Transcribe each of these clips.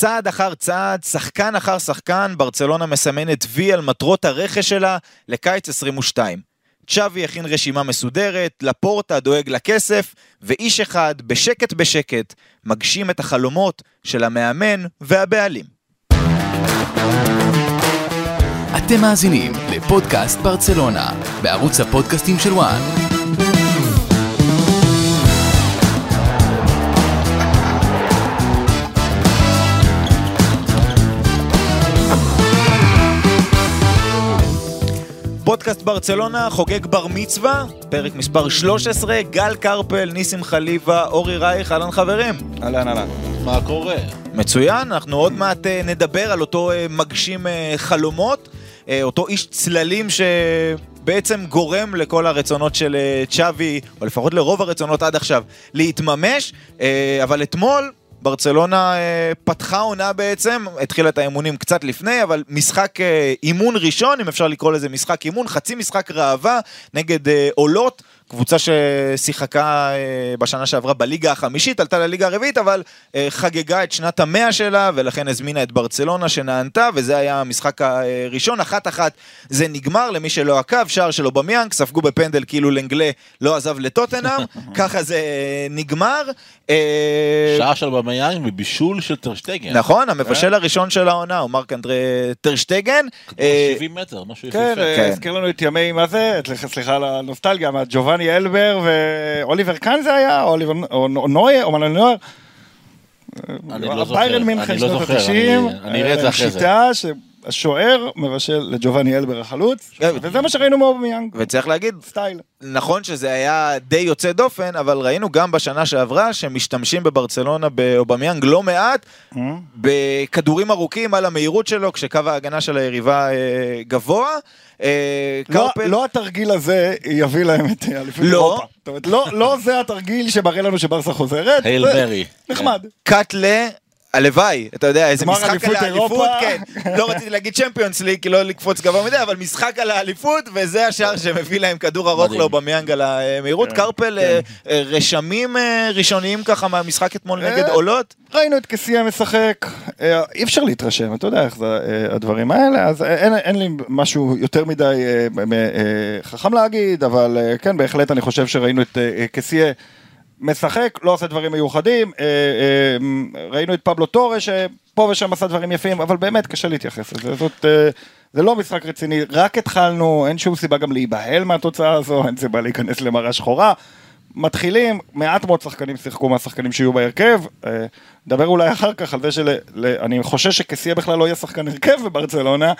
צעד אחר צעד, שחקן אחר שחקן, ברצלונה מסמנת וי על מטרות הרכש שלה לקיץ 22. צ'אבי הכין רשימה מסודרת, לפורטה דואג לכסף, ואיש אחד, בשקט בשקט, מגשים את החלומות של המאמן והבעלים. אתם מאזינים לפודקאסט ברצלונה, בערוץ הפודקאסטים של וואן. פודקאסט ברצלונה חוגג בר מצווה, פרק מספר 13, גל קרפל, ניסים חליבה, אורי רייך, אהלן חברים. אהלן אהלן. מה קורה? מצוין, אנחנו עוד מעט אה, נדבר על אותו אה, מגשים אה, חלומות, אותו איש צללים שבעצם גורם לכל הרצונות של צ'אבי, או לפחות לרוב הרצונות עד עכשיו, להתממש, אבל אתמול ברצלונה אה, פתחה עונה בעצם, התחילה את האימונים קצת לפני, אבל משחק אה, אימון ראשון, אם אפשר לקרוא לזה משחק אימון, חצי משחק ראווה נגד אה, עולות. קבוצה ששיחקה אה, בשנה שעברה בליגה החמישית, עלתה לליגה הרביעית, אבל אה, חגגה את שנת המאה שלה, ולכן הזמינה את ברצלונה שנענתה, וזה היה המשחק הראשון. אחת אחת זה נגמר, למי שלא עקב, שער של אובמיאנג, ספגו בפנדל כאילו לנגלה לא עזב לטוטנאם, ככה זה אה, נגמר. שער של אובמיאנג ובישול של טרשטגן. נכון, המבשל הראשון של העונה הוא מרק אנדרי טרשטגן. 70 מטר, משהו יפה. כן, הזכיר לנו את ימי, מה זה? סליחה על הנוסטלגיה, מה ג'ובאני אלבר ואוליבר קאן זה היה, או נויה, או מנואל נוייר. אני לא זוכר, אני לא זוכר, ה-90, אני אראה את זה אחרי זה. שיטה שהשוער מבשל לג'ובאני אלבר החלוץ, כן. וזה מה שראינו מאובמיאנג, וצריך להגיד, style. נכון שזה היה די יוצא דופן, אבל ראינו גם בשנה שעברה שמשתמשים בברצלונה באובמיאנג לא מעט, Mm-hmm. בכדורים ארוכים על המהירות שלו, כשקו ההגנה של היריבה אה, גבוה. אה, לא- קרפל, לא התרגיל הזה יביא להם את אליפות לא. אירופה. לא- לא זה התרגיל שמראה לנו שברסה חוזרת. הייל מרי. נחמד. קאטלה. הלוואי, אתה יודע, איזה משחק על אליפות האליפות, אירופה. כן, לא רציתי להגיד צ'מפיונס ליג, כי לא לקפוץ גבוה מדי, אבל משחק על האליפות, וזה השער שמביא להם כדור ארוך. לאובמיאנג על המהירות. כן, קרפל, אה, אה, רשמים אה, ראשוניים ככה מהמשחק אתמול נגד עולות? ראינו את קסיה משחק, אי אפשר להתרשם, אתה יודע איך זה הדברים האלה, אז אין, אין לי משהו יותר מדי חכם להגיד, אבל כן, בהחלט אני חושב שראינו את קסיה משחק, לא עושה דברים מיוחדים, אה, אה, ראינו את פבלו טורה שפה ושם עשה דברים יפים, אבל באמת קשה להתייחס לזה, זאת... אה, זה לא משחק רציני, רק התחלנו, אין שום סיבה גם להיבהל מהתוצאה הזו, אין סיבה להיכנס למראה שחורה. מתחילים, מעט מאוד שחקנים שיחקו מהשחקנים שיהיו בהרכב, אה, נדבר אולי אחר כך על זה שאני חושש שקסיה בכלל לא יהיה שחקן הרכב בברצלונה,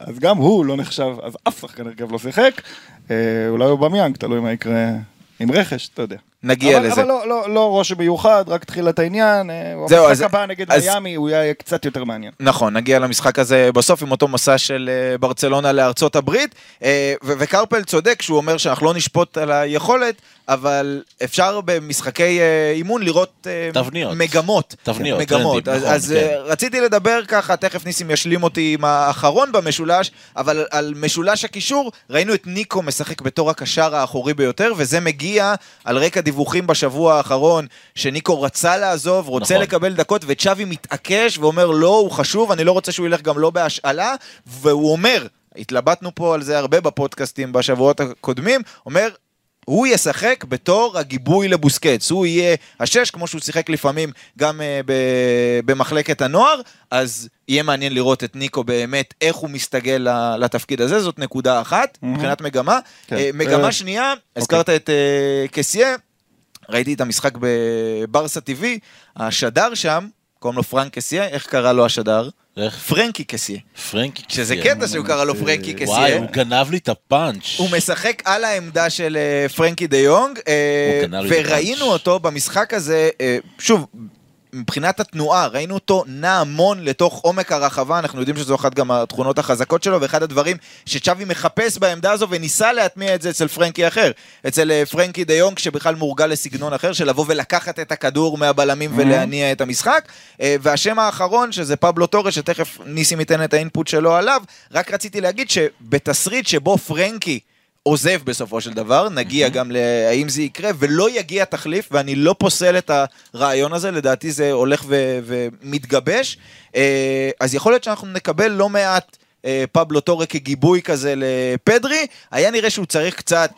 אז גם הוא לא נחשב, אז אף שחקן הרכב לא שיחק, אה, אולי הוא במיאנג, תלוי מה יקרה עם רכש, אתה יודע. נגיע אבל, לזה. אבל לא, לא, לא ראש מיוחד, רק תחילת העניין, אה, זהו, המשחק אז- הבא נגד אז- מיאמי הוא יהיה קצת יותר מעניין. נכון, נגיע למשחק הזה בסוף עם אותו מסע של אה, ברצלונה לארצות הברית, אה, ו- וקרפל צודק כשהוא אומר שאנחנו לא נשפוט על היכולת, אבל אפשר במשחקי אימון לראות תבניות. מגמות. תבניות, מגמות. טרנדים, אז, נכון, אז כן. רציתי לדבר ככה, תכף ניסים ישלים אותי עם האחרון במשולש, אבל על משולש הקישור, ראינו את ניקו משחק בתור הקשר האחורי ביותר, וזה מגיע על רקע דיווחים בשבוע האחרון, שניקו רצה לעזוב, רוצה נכון. לקבל דקות, וצ'אבי מתעקש ואומר לא, הוא חשוב, אני לא רוצה שהוא ילך גם לא בהשאלה, והוא אומר, התלבטנו פה על זה הרבה בפודקאסטים בשבועות הקודמים, אומר, הוא ישחק בתור הגיבוי לבוסקץ, הוא יהיה השש, כמו שהוא שיחק לפעמים גם uh, ב- במחלקת הנוער, אז יהיה מעניין לראות את ניקו באמת, איך הוא מסתגל לתפקיד הזה, זאת נקודה אחת, מבחינת מגמה. כן. אה, מגמה אה, שנייה, הזכרת את uh, קסיה, ראיתי את המשחק בברסה TV, השדר שם, קוראים לו פרנק קסיה, איך קרא לו השדר? איך? פרנקי קסיה. פרנקי. שזה קסיה. קטע שהוא קרא לו פרנקי קסיה. וואי, הוא גנב לי את הפאנץ'. הוא משחק על העמדה של אה, פרנקי דה יונג, אה, וראינו. אותו במשחק הזה, אה, שוב, מבחינת התנועה, ראינו אותו נע המון לתוך עומק הרחבה, אנחנו יודעים שזו אחת גם התכונות החזקות שלו, ואחד הדברים שצ'אבי מחפש בעמדה הזו וניסה להטמיע את זה אצל פרנקי אחר. אצל אה, פרנקי דה יונג, שבכלל מורגל לסגנון אחר, של לבוא ולקחת את הכדור מהבלמים ולהניע את המשחק. אה, והשם האחרון, שזה פבלו טורה, שתכף ניסים ייתן את ה input שלו עליו, רק רציתי להגיד שבתסריט שבו פרנקי עוזב בסופו של דבר, נגיע גם להאם זה יקרה, ולא יגיע תחליף, ואני לא פוסל את הרעיון הזה, לדעתי זה הולך ו- ומתגבש. אה, אז יכול להיות שאנחנו נקבל לא מעט אה, פבלו טורה כגיבוי כזה לפדרי, היה נראה שהוא צריך קצת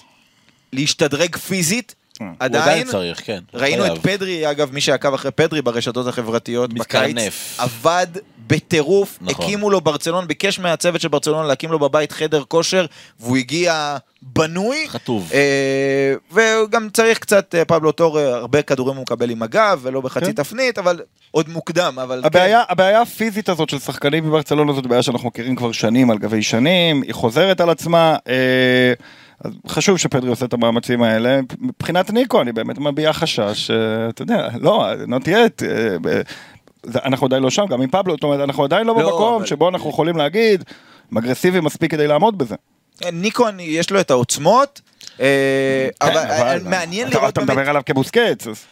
להשתדרג פיזית. הוא עדיין, עדיין צריך, כן. הוא ראינו חייב. את פדרי, אגב, מי שעקב אחרי פדרי ברשתות החברתיות בקיץ, מתקרנף. עבד בטירוף, נכון. הקימו לו ברצלון, ביקש מהצוות של ברצלון להקים לו בבית חדר כושר, והוא הגיע בנוי. חטוב. אה, והוא גם צריך קצת, אה, פבלו טור, אה, הרבה כדורים הוא מקבל עם הגב, ולא בחצי כן. תפנית, אבל עוד מוקדם, אבל כן. הבעיה, הבעיה הפיזית הזאת של שחקנים בברצלונה זאת בעיה שאנחנו מכירים כבר שנים על גבי שנים, היא חוזרת על עצמה. אה, אז חשוב שפדרי עושה את המאמצים האלה. מבחינת ניקו אני באמת מביע חשש, אה, אתה יודע, לא, not yet. אה, אנחנו עדיין לא שם, גם עם פבלו, זאת אומרת, אנחנו עדיין לא לא, במקום אבל- שבו אנחנו יכולים להגיד, הם אגרסיביים מספיק כדי לעמוד בזה. אה, ניקו, יש לו את העוצמות, אה, אבל כן, אה, מעניין אתה- לראות אתה באמת... מדבר עליו כבוסקץ, אז...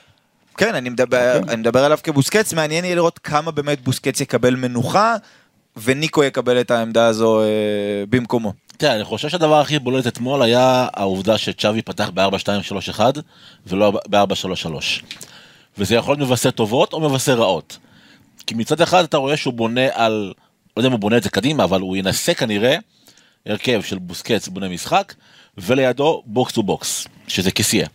כן, אני מדבר, אני מדבר עליו כבוסקץ, מעניין יהיה לראות כמה באמת בוסקץ יקבל מנוחה, וניקו יקבל את העמדה הזו אה, במקומו. תראה, אני חושב שהדבר הכי בולט אתמול היה העובדה שצ'אבי פתח ב-4-2-3-1 ולא ב-4-3-3. וזה יכול להיות מבשר טובות או מבשר רעות. כי מצד אחד אתה רואה שהוא בונה על, לא יודע אם הוא בונה את זה קדימה, אבל הוא ינסה כנראה הרכב של בוסקץ בונה משחק, ולידו box to box, שזה כסייה.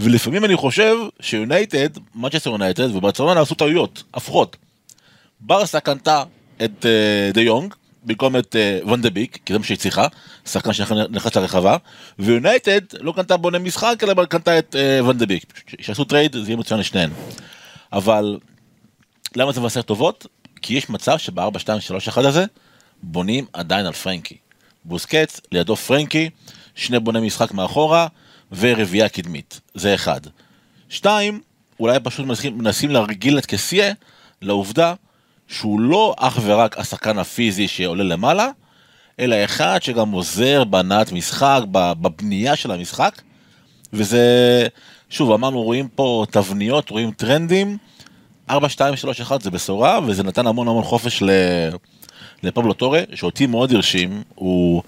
ולפעמים אני חושב שיונייטד, מנצ'סטר יונייטד וברצלונה עשו טעויות, הפוכות. ברסה קנתה את אה, דה יונג במקום את אה, ואן דה ביק, כי זה מה שהיא צריכה, שחקן שנכנס לרחבה, ויונייטד לא קנתה בונה משחק, אלא קנתה את אה, ואן דה ביק. שיעשו trade, זה יהיה מצוין לשניהם. אבל למה זה מבשר טובות? כי יש מצב שב-4-2-3-1 הזה בונים עדיין על פרנקי. בוסקץ, לידו פרנקי, שני בוני משחק מאחורה ורביעייה קדמית. זה אחד. שתיים, אולי פשוט מנסים להרגיל את קסיה לעובדה שהוא לא אך ורק השחקן הפיזי שעולה למעלה, אלא אחד שגם עוזר בהנעת משחק, בבנייה של המשחק, וזה, שוב, אמרנו, רואים פה תבניות, רואים טרנדים, 4, 2, 3, 1 זה בשורה, וזה נתן המון המון חופש. לפבלו טורה, שאותי מאוד הרשים, הוא,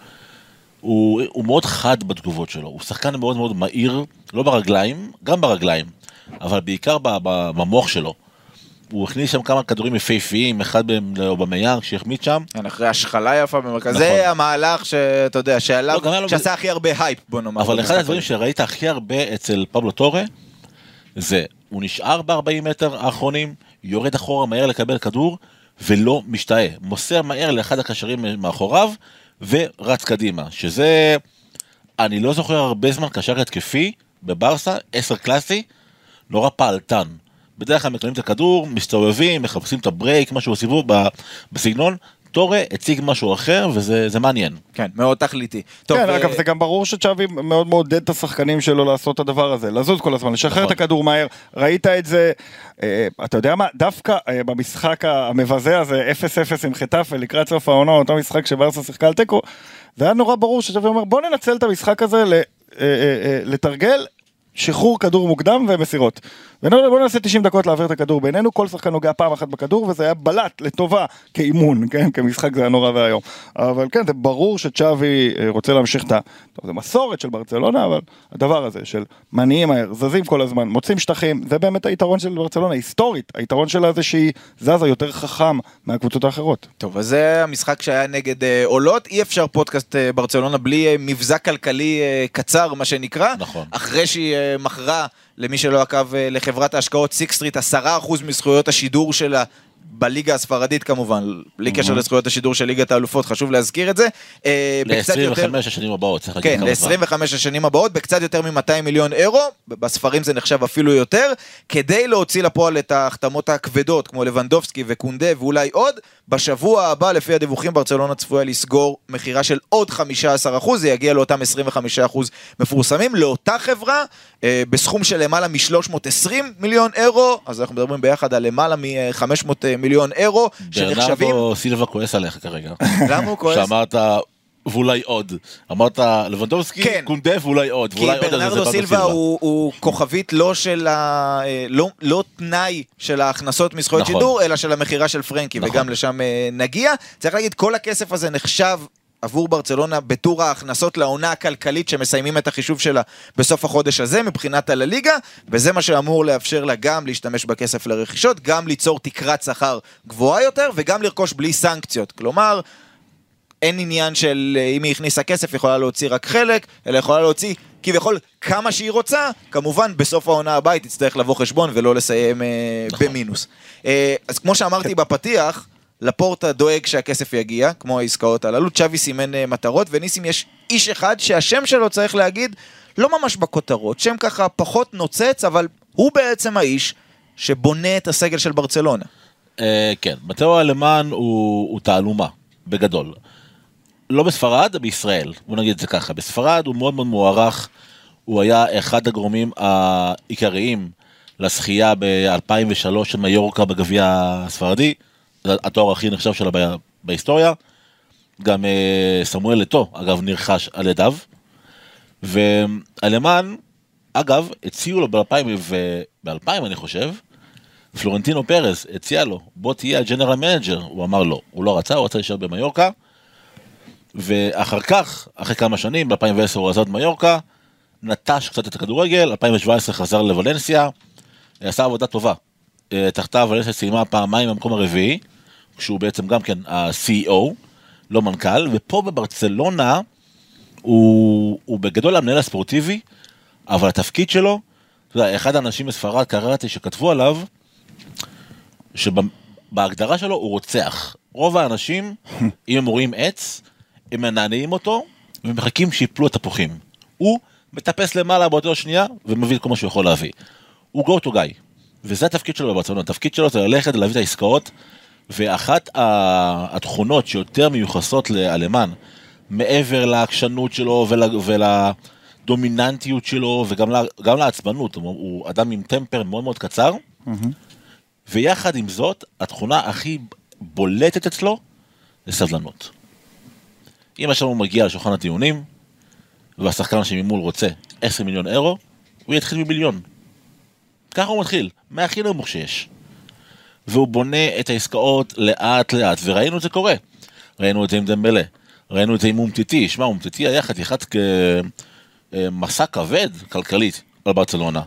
הוא, הוא מאוד חד בתגובות שלו, הוא שחקן מאוד מאוד מהיר, לא ברגליים, גם ברגליים, אבל בעיקר במוח שלו. הוא הכניס שם כמה כדורים יפהפיים, אחד מהם לאובמיאנג שהחמיץ שם, כן, אחרי השחלה יפה במרכז, נכון. זה המהלך שאתה יודע, שעליו, לא, שעשה הכי הרבה הייפ, בוא נאמר. אבל אחד הדברים. שראית הכי הרבה אצל פבלו טורה, זה, הוא נשאר ב-40 מטר האחרונים, יורד אחורה מהר לקבל כדור, ולא משתהה. מוסר מהר לאחד הקשרים מאחוריו, ורץ קדימה. שזה, אני לא זוכר הרבה זמן קשר התקפי בברסה, 10 קלאסי, נורא פעלתן. בדרך כלל מקבלים את הכדור, מסתובבים, מחפשים את הברייק, משהו בסיבוב, בסגנון. טורה הציג משהו אחר, וזה זה מעניין. כן, מאוד תכליתי. טוב, כן, אה, אגב, זה גם ברור שצ'אבי מאוד מעודד את השחקנים שלו לעשות את הדבר הזה, לזוז כל הזמן, לשחרר נכון. את הכדור מהר. ראית את זה, אה, אתה יודע מה, דווקא אה, במשחק המבזה הזה, 0-0 עם חטאפה לקראת סוף העונה, אותו משחק שברסה שיחקה על תיקו, זה היה נורא ברור שצ'אבי אומר, בוא ננצל את המשחק הזה ל- אה, אה, לתרגל. שחרור כדור מוקדם ומסירות. ונאמר, בוא נעשה 90 דקות להעביר את הכדור בינינו, כל שחקן נוגע פעם אחת בכדור וזה היה בלט לטובה כאימון, כן, כמשחק זה היה נורא ואיום. אבל כן, זה ברור שצ'אבי אה, רוצה להמשיך את ה... טוב, זה מסורת של ברצלונה, אבל הדבר הזה של מניעים מהר, זזים כל הזמן, מוצאים שטחים, זה באמת היתרון של ברצלונה, היסטורית. היתרון שלה זה שהיא זזה יותר חכם מהקבוצות האחרות. טוב, אז זה המשחק שהיה נגד אה, אולוט, אי אפשר פודקאסט אה, ברצלונה בלי אה, מבזק כלכלי אה, קצר, מה שנקרא. נכון. אחרי שהיא אה, מכרה, למי שלא עקב, אה, לחברת ההשקעות Sixth Street 10% מזכויות השידור שלה. בליגה הספרדית כמובן, בלי קשר לזכויות השידור של ליגת האלופות, חשוב להזכיר את זה. אה, בקצת יותר- ל-25 השנים הבאות, צריך להגיד כן, כמה זמן. ל-25 השנים הבאות, בקצת יותר מ-200 מיליון אירו, בספרים זה נחשב אפילו יותר, כדי להוציא לפועל את ההחתמות הכבדות, כמו לבנדובסקי וקונדה ואולי עוד, בשבוע הבא, לפי הדיווחים, ברצלונה צפויה לסגור מכירה של עוד 15%, זה יגיע לאותם 25% מפורסמים, לאותה חברה, אה, בסכום של למעלה מ-320 מיליון אירו, אז אנחנו מדברים ביחד על למעלה מ-500 מיליון אירו, שנחשבים... ברנרדו סילבה כועס עליך כרגע. למה הוא כועס? שאמרת ואולי עוד. אמרת לבנדובסקי, כן. קונדה ואולי עוד. כי זה ברנרדו סילבה הוא, הוא כוכבית לא של ה... אה, לא, לא תנאי של ההכנסות מזכויות נכון. שידור, אלא של המכירה של פרנקי, נכון. וגם לשם אה, נגיע. צריך להגיד, כל הכסף הזה נחשב עבור ברצלונה בטור ההכנסות לעונה הכלכלית שמסיימים את החישוב שלה בסוף החודש הזה מבחינת הלליגה, וזה מה שאמור לאפשר לה גם להשתמש בכסף לרכישות, גם ליצור תקרת שכר גבוהה יותר וגם לרכוש בלי סנקציות. כלומר, אין עניין של אה, אם היא הכניסה כסף, יכולה להוציא רק חלק, אלא יכולה להוציא כביכול כמה שהיא רוצה, כמובן בסוף העונה הבאה היא תצטרך לבוא חשבון ולא לסיים אה, נכון. במינוס. אה, אז כמו שאמרתי בפתיח, לפורטה דואג שהכסף יגיע, כמו העסקאות הללו, צ'אבי סימן מטרות, וניסים יש איש אחד שהשם שלו צריך להגיד, לא ממש בכותרות, שם ככה פחות נוצץ, אבל הוא בעצם האיש שבונה את הסגל של ברצלונה. כן, מתאו אלמן הוא, הוא תעלומה, בגדול. לא בספרד, בישראל, בוא נגיד את זה ככה. בספרד הוא מאוד מאוד מוערך, הוא היה אחד הגורמים העיקריים לזכייה ב-2003 של מיורקה בגביע הספרדי, זה התואר הכי נחשב שלה בה- בהיסטוריה. גם אה, סמואל לטו, אגב, נרכש על ידיו. ואלמן, אגב, הציעו לו ב-2000, ב-2000 אני חושב, פלורנטינו פרס הציע לו, בוא תהיה ה general manager, הוא אמר לא, הוא לא רצה, הוא רצה להישאר במיורקה. ואחר כך, אחרי כמה שנים, ב-2010 הוא עזב את מיורקה, נטש קצת את הכדורגל, 2017 חזר לוולנסיה, עשה עבודה טובה. אה, תחתיו ולנסיה סיימה פעמיים במקום הרביעי, שהוא בעצם גם כן ה-CEO, לא מנכ"ל, ופה בברצלונה הוא, הוא בגדול המנהל הספורטיבי, אבל התפקיד שלו, אתה יודע, אחד האנשים בספרד קראתי שכתבו עליו, שבהגדרה שלו הוא רוצח. רוב האנשים, אם הם רואים עץ, הם מנענעים אותו ומחכים שיפלו התפוחים. הוא מטפס למעלה באותו שנייה ומביא את כל מה שהוא יכול להביא. הוא go to guy. וזה התפקיד שלו בברצלונה, התפקיד שלו זה ללכת להביא את העסקאות, ואחת התכונות שיותר מיוחסות לאלמן, מעבר לעקשנות שלו ול, ולדומיננטיות שלו וגם לה, לעצבנות, הוא, הוא אדם עם טמפר מאוד מאוד קצר, ויחד עם זאת, התכונה הכי בולטת אצלו זה סבלנות. אם עכשיו הוא מגיע לשולחן הטיעונים, והשחקן שממול רוצה 10 מיליון אירו, הוא יתחיל ממיליון. ככה הוא מתחיל, מהכי נמוך שיש. והוא בונה את העסקאות לאט לאט, וראינו את זה קורה. ראינו את זה עם דמבלה, ראינו את זה עם אומטיטי, שמע, אומטיטי היה חתיכת מסע כבד כלכלית על ברצלונה.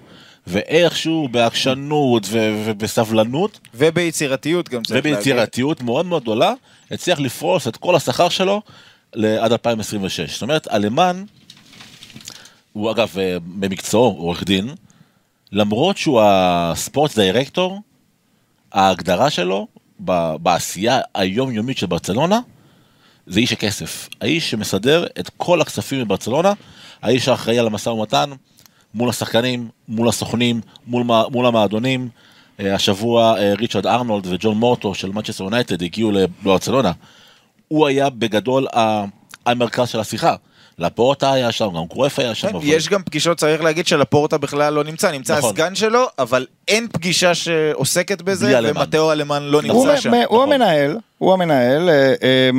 ואיכשהו בעקשנות ו- ובסבלנות וביצירתיות גם צריך להגיד. וביצירתיות מאוד מאוד גדולה, הצליח לפרוס את כל השכר שלו עד 2026. זאת אומרת, אלמן, הוא אגב אה, במקצועו עורך דין, למרות שהוא הספורט דירקטור, ההגדרה שלו בעשייה היומיומית של ברצלונה, זה איש הכסף. האיש שמסדר את כל הכספים בברצלונה, האיש האחראי על המשא ומתן מול השחקנים, מול הסוכנים, מול, מול המועדונים. אה, השבוע אה, ריצ'רד ארנולד וג'ון מורטו של מנצ'סטר יונייטד הגיעו לברצלונה. הוא היה בגדול המרכז של השיחה. לפורטה היה שם, גם קרואף היה שם. כן, אבל- יש גם פגישות, צריך להגיד שלפורטה בכלל לא נמצא, נמצא נכון. הסגן שלו, אבל אין פגישה שעוסקת בזה. ומטאו אלמן לא הוא, נמצא שם. מ- הוא נכון. המנהל, הוא המנהל, אה, אה,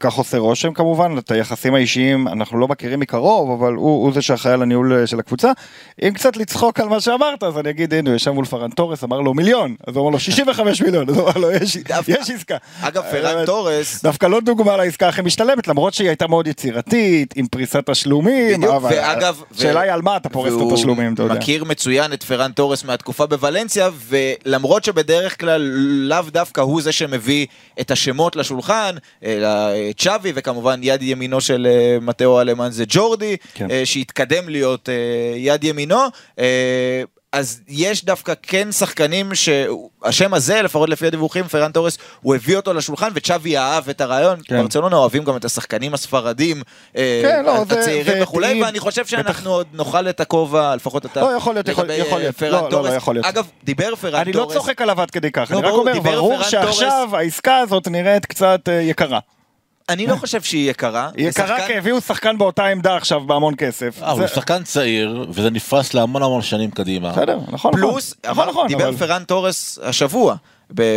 כך עושה רושם כמובן, את היחסים האישיים אנחנו לא מכירים מקרוב, אבל הוא, הוא זה שאחראי על הניהול אה, של הקבוצה. אם קצת לצחוק על מה שאמרת, אז אני אגיד, הנה, הוא ישב מול פרן תורס, אמר לו מיליון, אז הוא אמר לו 65 מיליון, אז הוא אמר לו, יש, יש עסקה. אגב, אה, פרן תורס, דווקא לא דוגמה לעסקה הכי משתלמת, למרות שהיא הייתה מאוד יצירתית, עם פריסת תשלומים, אבל ואגב, השאלה היא על מה אתה פורס את התשלומים, אתה יודע. מכיר מצוין את פרן תורס מהתקופה בוולנסיה, ולמרות שבדרך כלל לאו דווקא הוא זה שמביא את השמות לשולחן, אלא צ'אבי, וכמובן יד ימינו של אה, מטאו אלמן זה ג'ורדי, כן. אה, שהתקדם להיות אה, יד ימינו. אה, אז יש דווקא כן שחקנים שהשם הזה, לפחות לפי הדיווחים, פרן תורס, הוא הביא אותו לשולחן וצ'אבי אהב את הרעיון. כן. ברצלונה אוהבים גם את השחקנים הספרדים, אה, כן, לא, זה- הצעירים זה וכולי, טעים. ואני חושב בטח. שאנחנו עוד נאכל את הכובע, לפחות אתה. לא, יכול להיות, יכול- יכול אה, להיות. פרן לא, לא, לא, תורס. יכול להיות. אגב, דיבר פרן אני לא תורס. צוחק עליו עד כדי כך, לא, אני רק אומר, ברור שעכשיו העסקה הזאת נראית קצת אה, יקרה. אני לא חושב שהיא יקרה. היא יקרה כי הביאו שחקן באותה עמדה עכשיו בהמון כסף. אה, הוא שחקן צעיר, וזה נפרס להמון המון שנים קדימה. בסדר, נכון, פלוס, נכון, נכון, דיבר פרן תורס השבוע.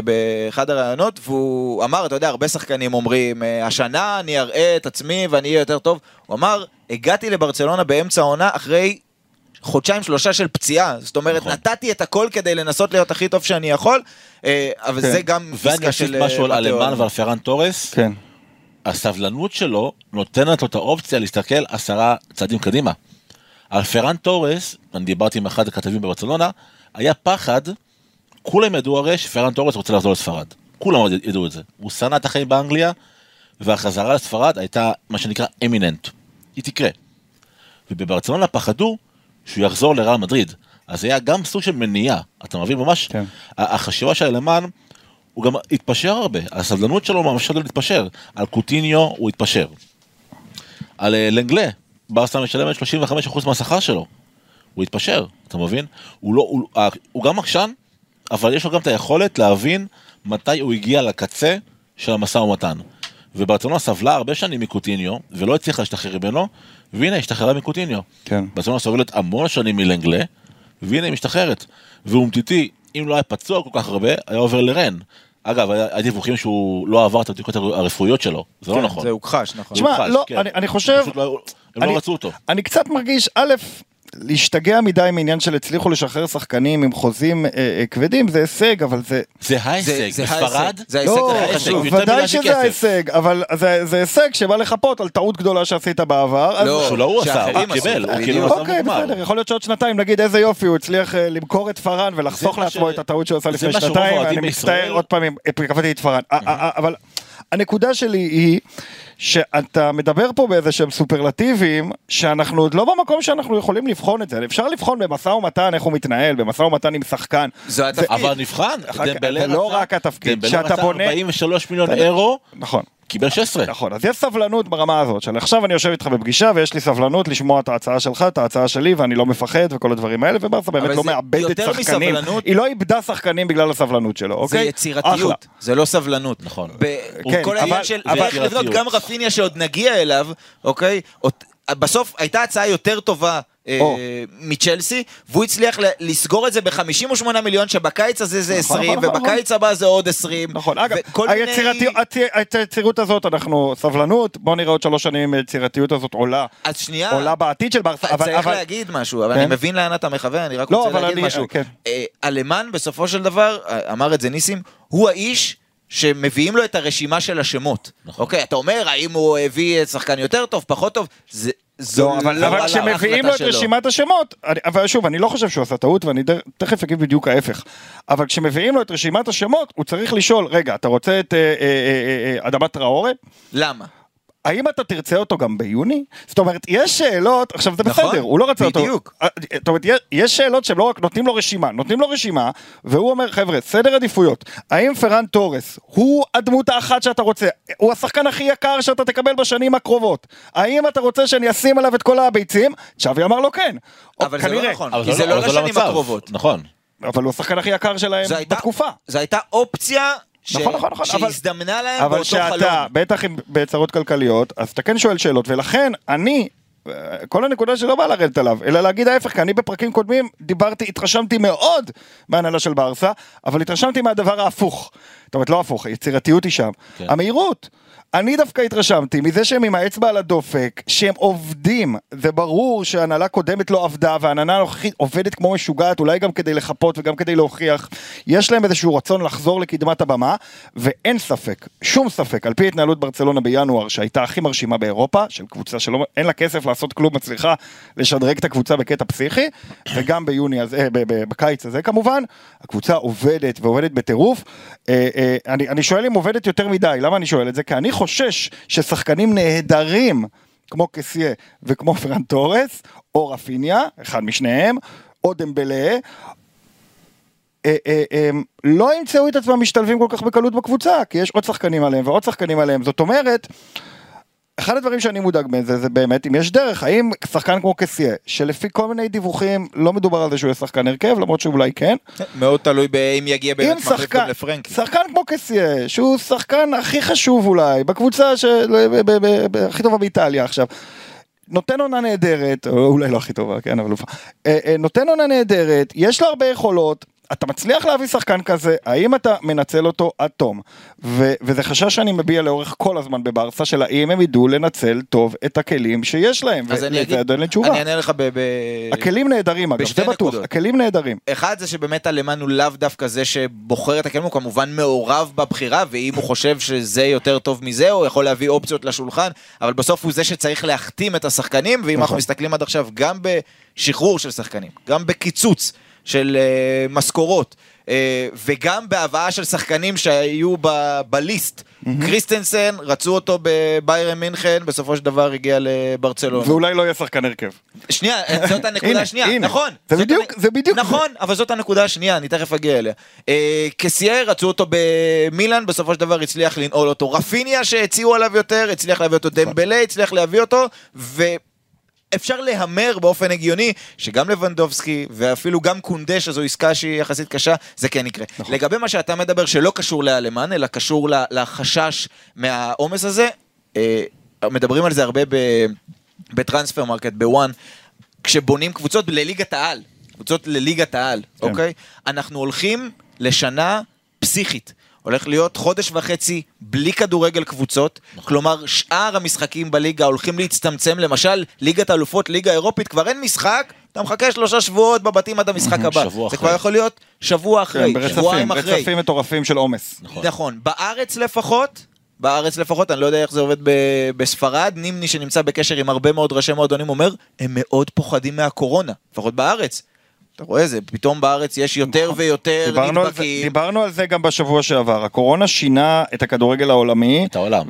באחד הראיונות, והוא אמר, אתה יודע, הרבה שחקנים אומרים, "אה, השנה אני אראה את עצמי ואני אהיה יותר טוב. הוא אמר, הגעתי לברצלונה באמצע העונה אחרי חודשיים שלושה של פציעה, זאת אומרת, נכון. נתתי את הכל כדי לנסות להיות הכי טוב שאני יכול, אה, אבל כן. זה גם ואני פסקה אוסיף של... משהו על אה, מתאו אלמן אלמן. ועל פרן תורס. כן. הסבלנות שלו נותנת לו את האופציה להסתכל עשרה צעדים קדימה. על פרן תורס, אני דיברתי עם אחד הכתבים בברצלונה, היה פחד, כולם ידעו הרי שפרן תורס רוצה לחזור לספרד. כולם ידעו את זה. הוא שנא את החיים באנגליה, והחזרה לספרד הייתה מה שנקרא אמיננט. היא תקרה. ובברצלונה פחדו שהוא יחזור לרעל מדריד. אז היה גם סוג של מניעה, אתה מבין ממש? כן. החשיבה של אלמן, הוא גם התפשר הרבה, הסבלנות שלו ממש לא להתפשר. על קוטיניו הוא התפשר. על אה, לנגלה, ברסה משלמת 35% מהשכר שלו. הוא התפשר, אתה מבין? הוא, לא, הוא, אה, הוא גם עקשן, אבל יש לו גם את היכולת להבין מתי הוא הגיע לקצה של המשא ומתן. וברצלונה סבלה הרבה שנים מקוטיניו, ולא הצליחה להשתחרר ממנו, והנה השתחררה מקוטיניו. כן. ברצלונה סובלת המון שנים מלנגלה, והנה היא משתחררת. ואומטיטי, אם לא היה פצוע כל כך הרבה, היה עובר לרן. אגב, היה דיווחים שהוא לא עבר את הבדיקות הרפואיות שלו, זה לא נכון. זה הוכחש, נכון. תשמע, לא, כן. אני- אני חושב- לא- הם אני- לא רצו אותו. אני קצת מרגיש, א', להשתגע מדי מעניין של הצליחו לשחרר שחקנים עם חוזים אה, אה, כבדים, זה הישג, אבל זה... זה ההישג, זה בספרד, זה ההישג לא, חשוב. ודאי כסף. שזה ההישג, אבל זה זה הישג שבא לחפות על טעות גדולה שעשית בעבר. אז- לא, הוא עשה, הוא קיבל, הוא. כאילו עשה אוקיי. בסדר, יכול להיות שעוד שנתיים נגיד איזה יופי, הוא הצליח אה, למכור את פארן ולחסוך לעצמו את הטעות שהוא עשה לפני שנתיים, אני מצטער עוד פעם, אה, קבעתי את פארן. אבל הנקודה שלי היא שאתה מדבר פה באיזה שהם סופרלטיבים, שאנחנו עוד לא במקום שאנחנו יכולים לבחון את זה. אפשר לבחון במשא ומתן איך הוא מתנהל, במשא ומתן עם שחקן. זה התפקיד. אבל נבחן, זה לא רק התפקיד, שאתה בונה- 43 מיליון. אירו, נכון. קיבל 16. נכון, אז יש סבלנות ברמה הזאת, של עכשיו אני יושב איתך בפגישה ויש לי סבלנות לשמוע את ההצעה שלך, את ההצעה שלי, ואני לא מפחד וכל הדברים האלה, וברסה באמת לא זה מאבדת שחקנים, מסבלנות. היא לא איבדה שחקנים בגלל הסבלנות שלו, זה אוקיי? אחלה. יצירתיות, זה לא סבלנות. נכון. ב- כן, כל אבל- העניין של אבל- איך לבנות גם רפיניה שעוד נגיע אליו, אוקיי? בסוף הייתה הצעה יותר טובה. אה, או. מצ'לסי, והוא הצליח לסגור את זה ב-58 מיליון, שבקיץ הזה זה נכון, 20, נכון, ובקיץ הבא זה עוד 20. נכון, אגב, מיני- היצירתיות- הזאת, אנחנו סבלנות, בוא נראה עוד שלוש שנים היצירתיות הזאת עולה, אז שנייה, עולה בעתיד של ברסה, אבל... צריך אבל- להגיד משהו, אבל כן. אני מבין לאן אתה מכוון, אני רק לא, רוצה להגיד אני- משהו. כן. אה, אלמן בסופו של דבר, אה, אמר את זה ניסים, הוא האיש שמביאים לו את הרשימה של השמות. נכון. אוקיי, אתה אומר, האם הוא הביא שחקן יותר טוב, פחות טוב? זה... זו לא, אבל, אבל כשמביאים לו את. רשימת השמות, אני, אבל שוב, אני לא חושב שהוא עשה טעות, ואני דר, תכף אגיד בדיוק ההפך. אבל כשמביאים לו את רשימת השמות, הוא צריך לשאול, רגע, אתה רוצה את אה, אה, אה, אה, אדמת טראורה? למה? האם אתה תרצה אותו גם ביוני? זאת אומרת, יש שאלות, עכשיו זה נכון, בסדר, הוא לא רצה אותו. בדיוק. אה, זאת אומרת, יש- שאלות שהם לא רק נותנים לו רשימה, נותנים לו רשימה, והוא אומר, חבר'ה, סדר עדיפויות, האם פרן תורס הוא הדמות האחת שאתה רוצה? הוא השחקן הכי יקר שאתה תקבל בשנים הקרובות. האם אתה רוצה שאני אשים עליו את כל הביצים? צ'אבי אמר לו כן. אבל זה לא. נכון. כי זה לא לשנים. הקרובות. נכון. אבל הוא השחקן הכי יקר שלהם בתקופה. זו הייתה אופציה ש- נכון, נכון, נכון, אבל- שהזדמנה להם אבל באותו שאתה, חלום. בטח עם בצרות כלכליות, אז אתה כן שואל שאלות, ולכן אני, אה, כל הנקודה שלא באה לרדת עליו, אלא להגיד ההפך, כי אני בפרקים קודמים דיברתי, התרשמתי מאוד מהנהלה של ברסה, אבל התרשמתי מהדבר ההפוך. זאת אומרת, לא הפוך, היצירתיות היא שם. כן. המהירות. אני דווקא התרשמתי מזה שהם עם האצבע על הדופק, שהם עובדים, זה ברור שהנהלה קודמת לא עבדה והנהלה הנוכחית עובדת כמו משוגעת, אולי גם כדי לחפות וגם כדי להוכיח. יש להם איזשהו רצון לחזור לקדמת הבמה, ואין ספק, שום ספק, על פי התנהלות ברצלונה בינואר, שהייתה הכי מרשימה באירופה, של קבוצה שלא, אין לה כסף לעשות כלום, מצליחה לשדרג את הקבוצה בקטע פסיכי, וגם ביוני הזה, בקיץ הזה כמובן, הקבוצה עובדת ועובדת בטירוף. אה, אה, אני, אני שואל אם עובדת יותר מדי, למה אני שואל את זה? כי אני חושש ששחקנים נהדרים, כמו קסיה וכמו פרן תורס, או רפיניה, אחד משניהם, או דמבלה, אה, אה, אה, לא ימצאו את עצמם משתלבים כל כך בקלות בקבוצה, כי יש עוד שחקנים עליהם ועוד שחקנים עליהם. זאת אומרת, אחד הדברים שאני מודאג מזה זה באמת אם יש דרך, האם שחקן כמו קסיה, שלפי כל מיני דיווחים לא מדובר על זה שהוא יהיה שחקן הרכב, למרות שאולי כן, מאוד תלוי באם יגיע באמת מחליף גם לפרנקי. שחקן כמו קסיה, שהוא שחקן הכי חשוב אולי, בקבוצה של- ב- ב- ב- ב- הכי טובה באיטליה עכשיו, נותן עונה נהדרת, או אולי לא הכי טובה, כן, אבל. אה, אה, נותן עונה נהדרת, יש לו הרבה יכולות, אתה מצליח להביא שחקן כזה, האם אתה מנצל אותו עד תום? ו- וזה חשש שאני מביע לאורך כל הזמן בברסה, של האם הם ידעו לנצל טוב את הכלים שיש להם, אז אני אגיד. אני אענה לך ב... ב... הכלים נהדרים אגב, זה בטוח. הכלים נהדרים. אחד זה שבאמת אלמן הוא לאו דווקא זה שבוחר את הכלים, הוא כמובן מעורב בבחירה, ואם הוא חושב שזה יותר טוב מזה, הוא יכול להביא אופציות לשולחן, אבל בסוף הוא זה שצריך להחתים את השחקנים, ואם אנחנו נכון. מסתכלים עד עכשיו גם בשחרור של שחקנים, גם בקיצוץ של uh, משכורות, uh, וגם בהבאה של שחקנים שהיו ב- בליסט. קריסטנסן, רצו אותו בביירן מינכן, בסופו של דבר הגיע לברצלונה. ואולי לא יהיה שחקן הרכב. שנייה, זאת הנקודה השנייה. נכון. זה בדיוק- זה בדיוק נכון, אבל זאת הנקודה השנייה, אני תכף אגיע אליה. אה, קסייר, רצו אותו במילאן, בסופו של דבר הצליח לנעול אותו. רפיניה שהציעו עליו יותר, הצליח להביא אותו דמבלה, הצליח להביא אותו, ו... אפשר להמר באופן הגיוני שגם לבנדובסקי ואפילו גם קונדה שזו עסקה שהיא יחסית קשה זה כן יקרה. נכון. לגבי מה שאתה מדבר שלא קשור לאלמני אלא קשור לחשש מהעומס הזה, אה, מדברים על זה הרבה ב transfer market ב ONE, כשבונים קבוצות לליגת העל, קבוצות לליגת העל, כן. אוקיי? אנחנו הולכים לשנה פסיכית. הולך להיות חודש וחצי בלי כדורגל קבוצות, כלומר שאר המשחקים בליגה הולכים להצטמצם, למשל ליגת אלופות, ליגה אירופית, כבר אין משחק, אתה מחכה שלושה שבועות בבתים עד המשחק הבא. שבוע זה אחרי. כבר יכול להיות שבוע אחרי, כן, שבועיים אחרי. רצפים מטורפים של עומס. נכון. נכון, בארץ לפחות, בארץ לפחות, אני לא יודע איך זה עובד ב- בספרד, נימני שנמצא בקשר עם הרבה מאוד ראשי מועדונים אומר, הם מאוד פוחדים מהקורונה, לפחות בארץ. אתה רואה זה, פתאום בארץ יש יותר ויותר נכון. דיברנו על, זה, נדבקים. דיברנו על זה גם בשבוע שעבר, הקורונה שינה את הכדורגל העולמי. את העולם.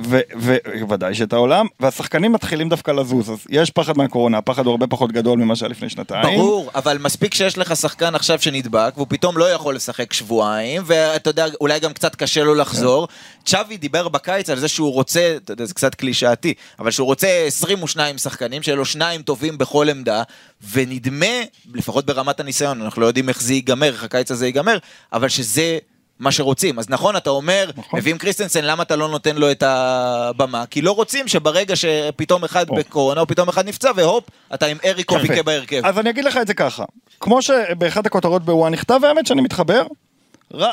ודאי שאת העולם, והשחקנים מתחילים דווקא לזוז, אז יש פחד מהקורונה, הפחד הוא הרבה פחות גדול ממה שהיה לפני שנתיים. ברור, אבל מספיק שיש לך שחקן עכשיו שנדבק, והוא פתאום לא יכול לשחק שבועיים, ואתה יודע, אולי גם קצת קשה לו לחזור. צ'אבי דיבר בקיץ על זה שהוא רוצה, אתה יודע, זה קצת קלישאתי, אבל שהוא רוצה 22 שחקנים, שיהיה לו שניים טובים בכל עמדה, ונדמה, לפחות ברמת הניסיון, אנחנו לא יודעים איך זה ייגמר, איך הקיץ הזה ייגמר, אבל שזה... מה שרוצים. אז נכון, אתה אומר, נכון. מביאים קריסטנסן, למה אתה לא נותן לו את הבמה? כי לא רוצים שברגע שפתאום אחד או. בקורונה, או פתאום אחד נפצע, והופ, אתה עם אריקו יפה. ויקה בהרכב. אז אני אגיד לך את זה ככה, כמו שבאחת הכותרות בוואן נכתב, האמת שאני מתחבר,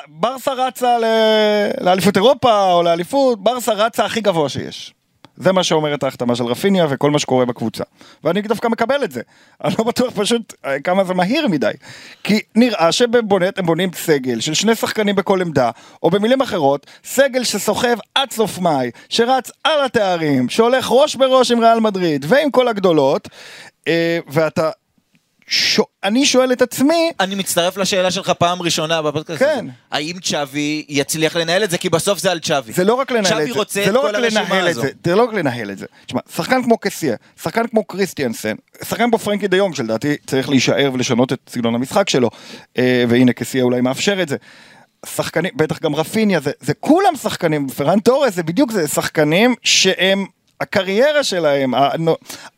ברסה רצה ל- לאליפות אירופה או לאליפות, ברסה רצה הכי גבוה שיש. זה מה שאומרת ההחתמה של רפיניה וכל מה שקורה בקבוצה. ואני דווקא מקבל את זה. אני לא בטוח פשוט אה, כמה זה מהיר מדי. כי נראה שבבונט הם בונים סגל של שני שחקנים בכל עמדה, או במילים אחרות, סגל שסוחב עד סוף מאי, שרץ על התארים, שהולך ראש בראש עם ריאל מדריד ועם כל הגדולות, אה, ואתה... שו... אני שואל את עצמי, אני מצטרף לשאלה שלך פעם ראשונה בפודקאסט כן. הזה. האם צ'אבי יצליח לנהל את זה? כי בסוף זה על צ'אבי. זה לא רק לנהל את זה, רוצה זה לא רק לנהל את. זה, זה לא רק לנהל את זה. תשמע, שחקן כמו קסיה, שחקן כמו קריסטיאנסן, שחקן כמו פרנקי דה יונג שלדעתי צריך להישאר ולשנות את סגנון המשחק שלו, אה, והנה קסיה אולי מאפשר את זה. שחקנים, בטח גם רפיניה, זה, זה כולם שחקנים, פרן תורס זה בדיוק זה, שחקנים שהם, הקריירה שלהם, ה,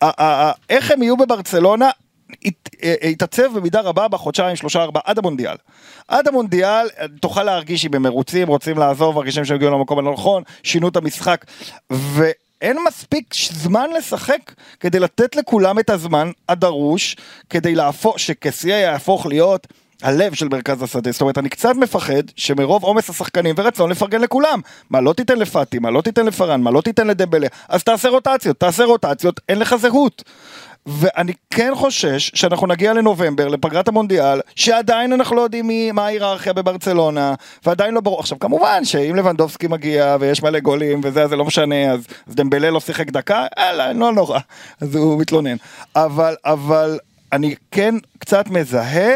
ה, ה, איך הם יהיו בברצלונה, ית- אה, יתעצב במידה רבה בחודשיים, שלושה, ארבעה, עד המונדיאל. עד המונדיאל אה, תוכל להרגיש אם הם מרוצים, רוצים לעזוב, מרגישים שהם הגיעו למקום הלא נכון, שינו את המשחק, ואין מספיק זמן לשחק כדי לתת לכולם את הזמן הדרוש, כדי להפוך, שקסיה יהפוך להיות הלב של מרכז השדה, זאת אומרת אני קצת מפחד שמרוב עומס השחקנים ורצון לפרגן לכולם, מה לא תיתן לפאטי, מה לא תיתן לפארן, מה לא תיתן לדמבלה, אז תעשה רוטציות, תעשה רוטציות, אין לך זהות. ואני כן חושש שאנחנו נגיע לנובמבר, לפגרת המונדיאל, שעדיין אנחנו לא יודעים מי, מה ההיררכיה בברצלונה, ועדיין לא ברור. עכשיו כמובן שאם לבנדובסקי מגיע ויש מלא גולים וזה, זה לא משנה, אז, אז דמבלה לא שיחק דקה, אלא, לא נורא, אז הוא מתלונן. אבל, אבל אני כן קצת מזהה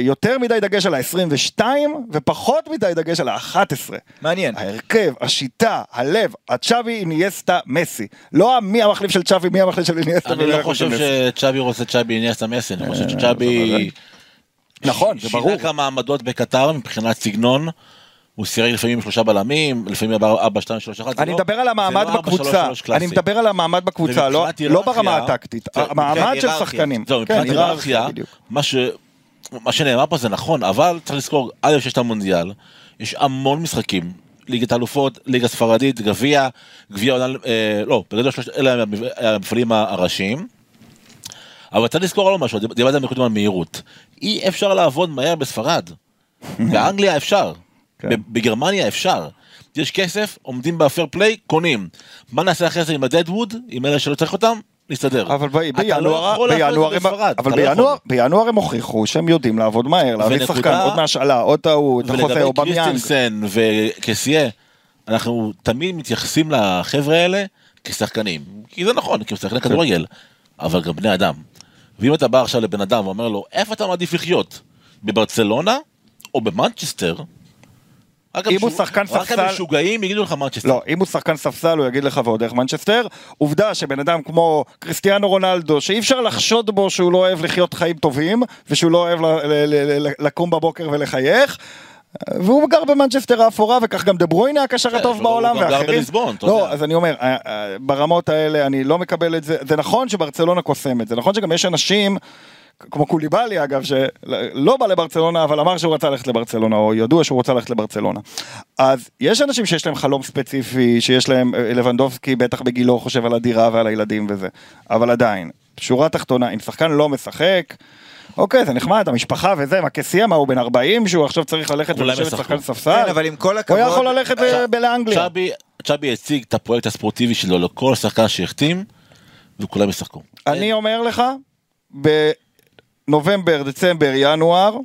יותר מדי דגש על ה-22 ופחות מדי דגש על ה-11. מעניין. ההרכב, השיטה, הלב, הצ'אבי, אינייסטה, מסי. לא מי המחליף של צ'אבי, מי המחליף של אינייסטה. אני לא חושב. שצ'אבי רוצה צ'אבי איניאסטה מסי, אני חושב אה, שצ'אבי... נכון, זה ברור. שינה כמה עמדות בקטר מבחינת סגנון. הוא סירק לפעמים שלושה בלמים, לפעמים 4, 2, 3, 1. אני מדבר על המעמד בקבוצה, אני מדבר על המעמד בקבוצה, לא ברמה הטקטית, המעמד של. שחקנים. זהו, כן, מבחינת היררכיה. מה. מה שנאמר פה זה נכון, אבל צריך לזכור, א' שיש את המונדיאל, יש המון משחקים, ליגת האלופות, ליגה ספרדית, גביע, גביע עונה, אה, לא, בגדול שלושת אלה המפעלים הראשיים. אבל צריך לזכור עוד משהו, דיברתם מקודם על מהירות. אי אפשר לעבוד מהר בספרד. באנגליה אפשר, כן. בגרמניה אפשר. יש כסף, עומדים ב fair play, קונים. מה נעשה אחרי זה עם הדדווד, עם אלה שלא צריך אותם? נסתדר. אבל ב- אתה לא בינואר, בינואר, הם- אבל לא בינואר. בינואר הם הוכיחו שהם יודעים לעבוד מהר, להביא שחקן, עוד מהשאלה, עוד טעות, החוזה ולגבי אובמיאנג. קריסטנסן וקסיה, אנחנו תמיד מתייחסים לחבר'ה האלה כשחקנים. כי זה נכון, כי הם שחקני כדורגל, אבל גם בני אדם. ואם אתה בא עכשיו לבן אדם ואומר לו, איפה אתה מעדיף לחיות? בברצלונה או במנצ'סטר? רק אם הוא שחקן רק ספסל- המשוגעים יגידו לך מנצ'סטר. לא, אם הוא שחקן ספסל הוא יגיד לך ועוד דרך מנצ'סטר. עובדה שבן אדם כמו קריסטיאנו רונלדו, שאי אפשר לחשוד בו שהוא לא אוהב לחיות חיים טובים, ושהוא לא אוהב לקום בבוקר ולחייך. והוא גר במנצ'סטר האפורה וכך גם דה ברויינה הקשר כן, הטוב בעולם גם גר ואחרים. בליסבון, אתה לא, יודע. אז אני אומר, אה, אה, ברמות האלה אני לא מקבל את זה. זה נכון שברצלונה קוסמת, זה נכון שגם יש אנשים, כמו קוליבאלי אגב, שלא בא לברצלונה אבל אמר שהוא רצה ללכת לברצלונה, או ידוע שהוא רוצה ללכת לברצלונה. אז יש אנשים שיש להם חלום ספציפי, שיש להם, אה, לבנדובסקי בטח בגילו חושב על הדירה ועל הילדים וזה, אבל עדיין, שורה תחתונה, אם שחקן לא משחק, אוקיי, זה נחמד, המשפחה וזה, מה כסייה, מה הוא בן 40 שהוא עכשיו צריך ללכת ולשבת. שחקן ספסל? כן, אבל עם כל הוא הכבוד... היה יכול ללכת ב- לאנגליה. צ'אבי, צ'אבי הציג את הפרויקט הספורטיבי שלו לכל שחקן שהחתים, וכולם ישחקו. אני אומר לך, בנובמבר, דצמבר, ינואר,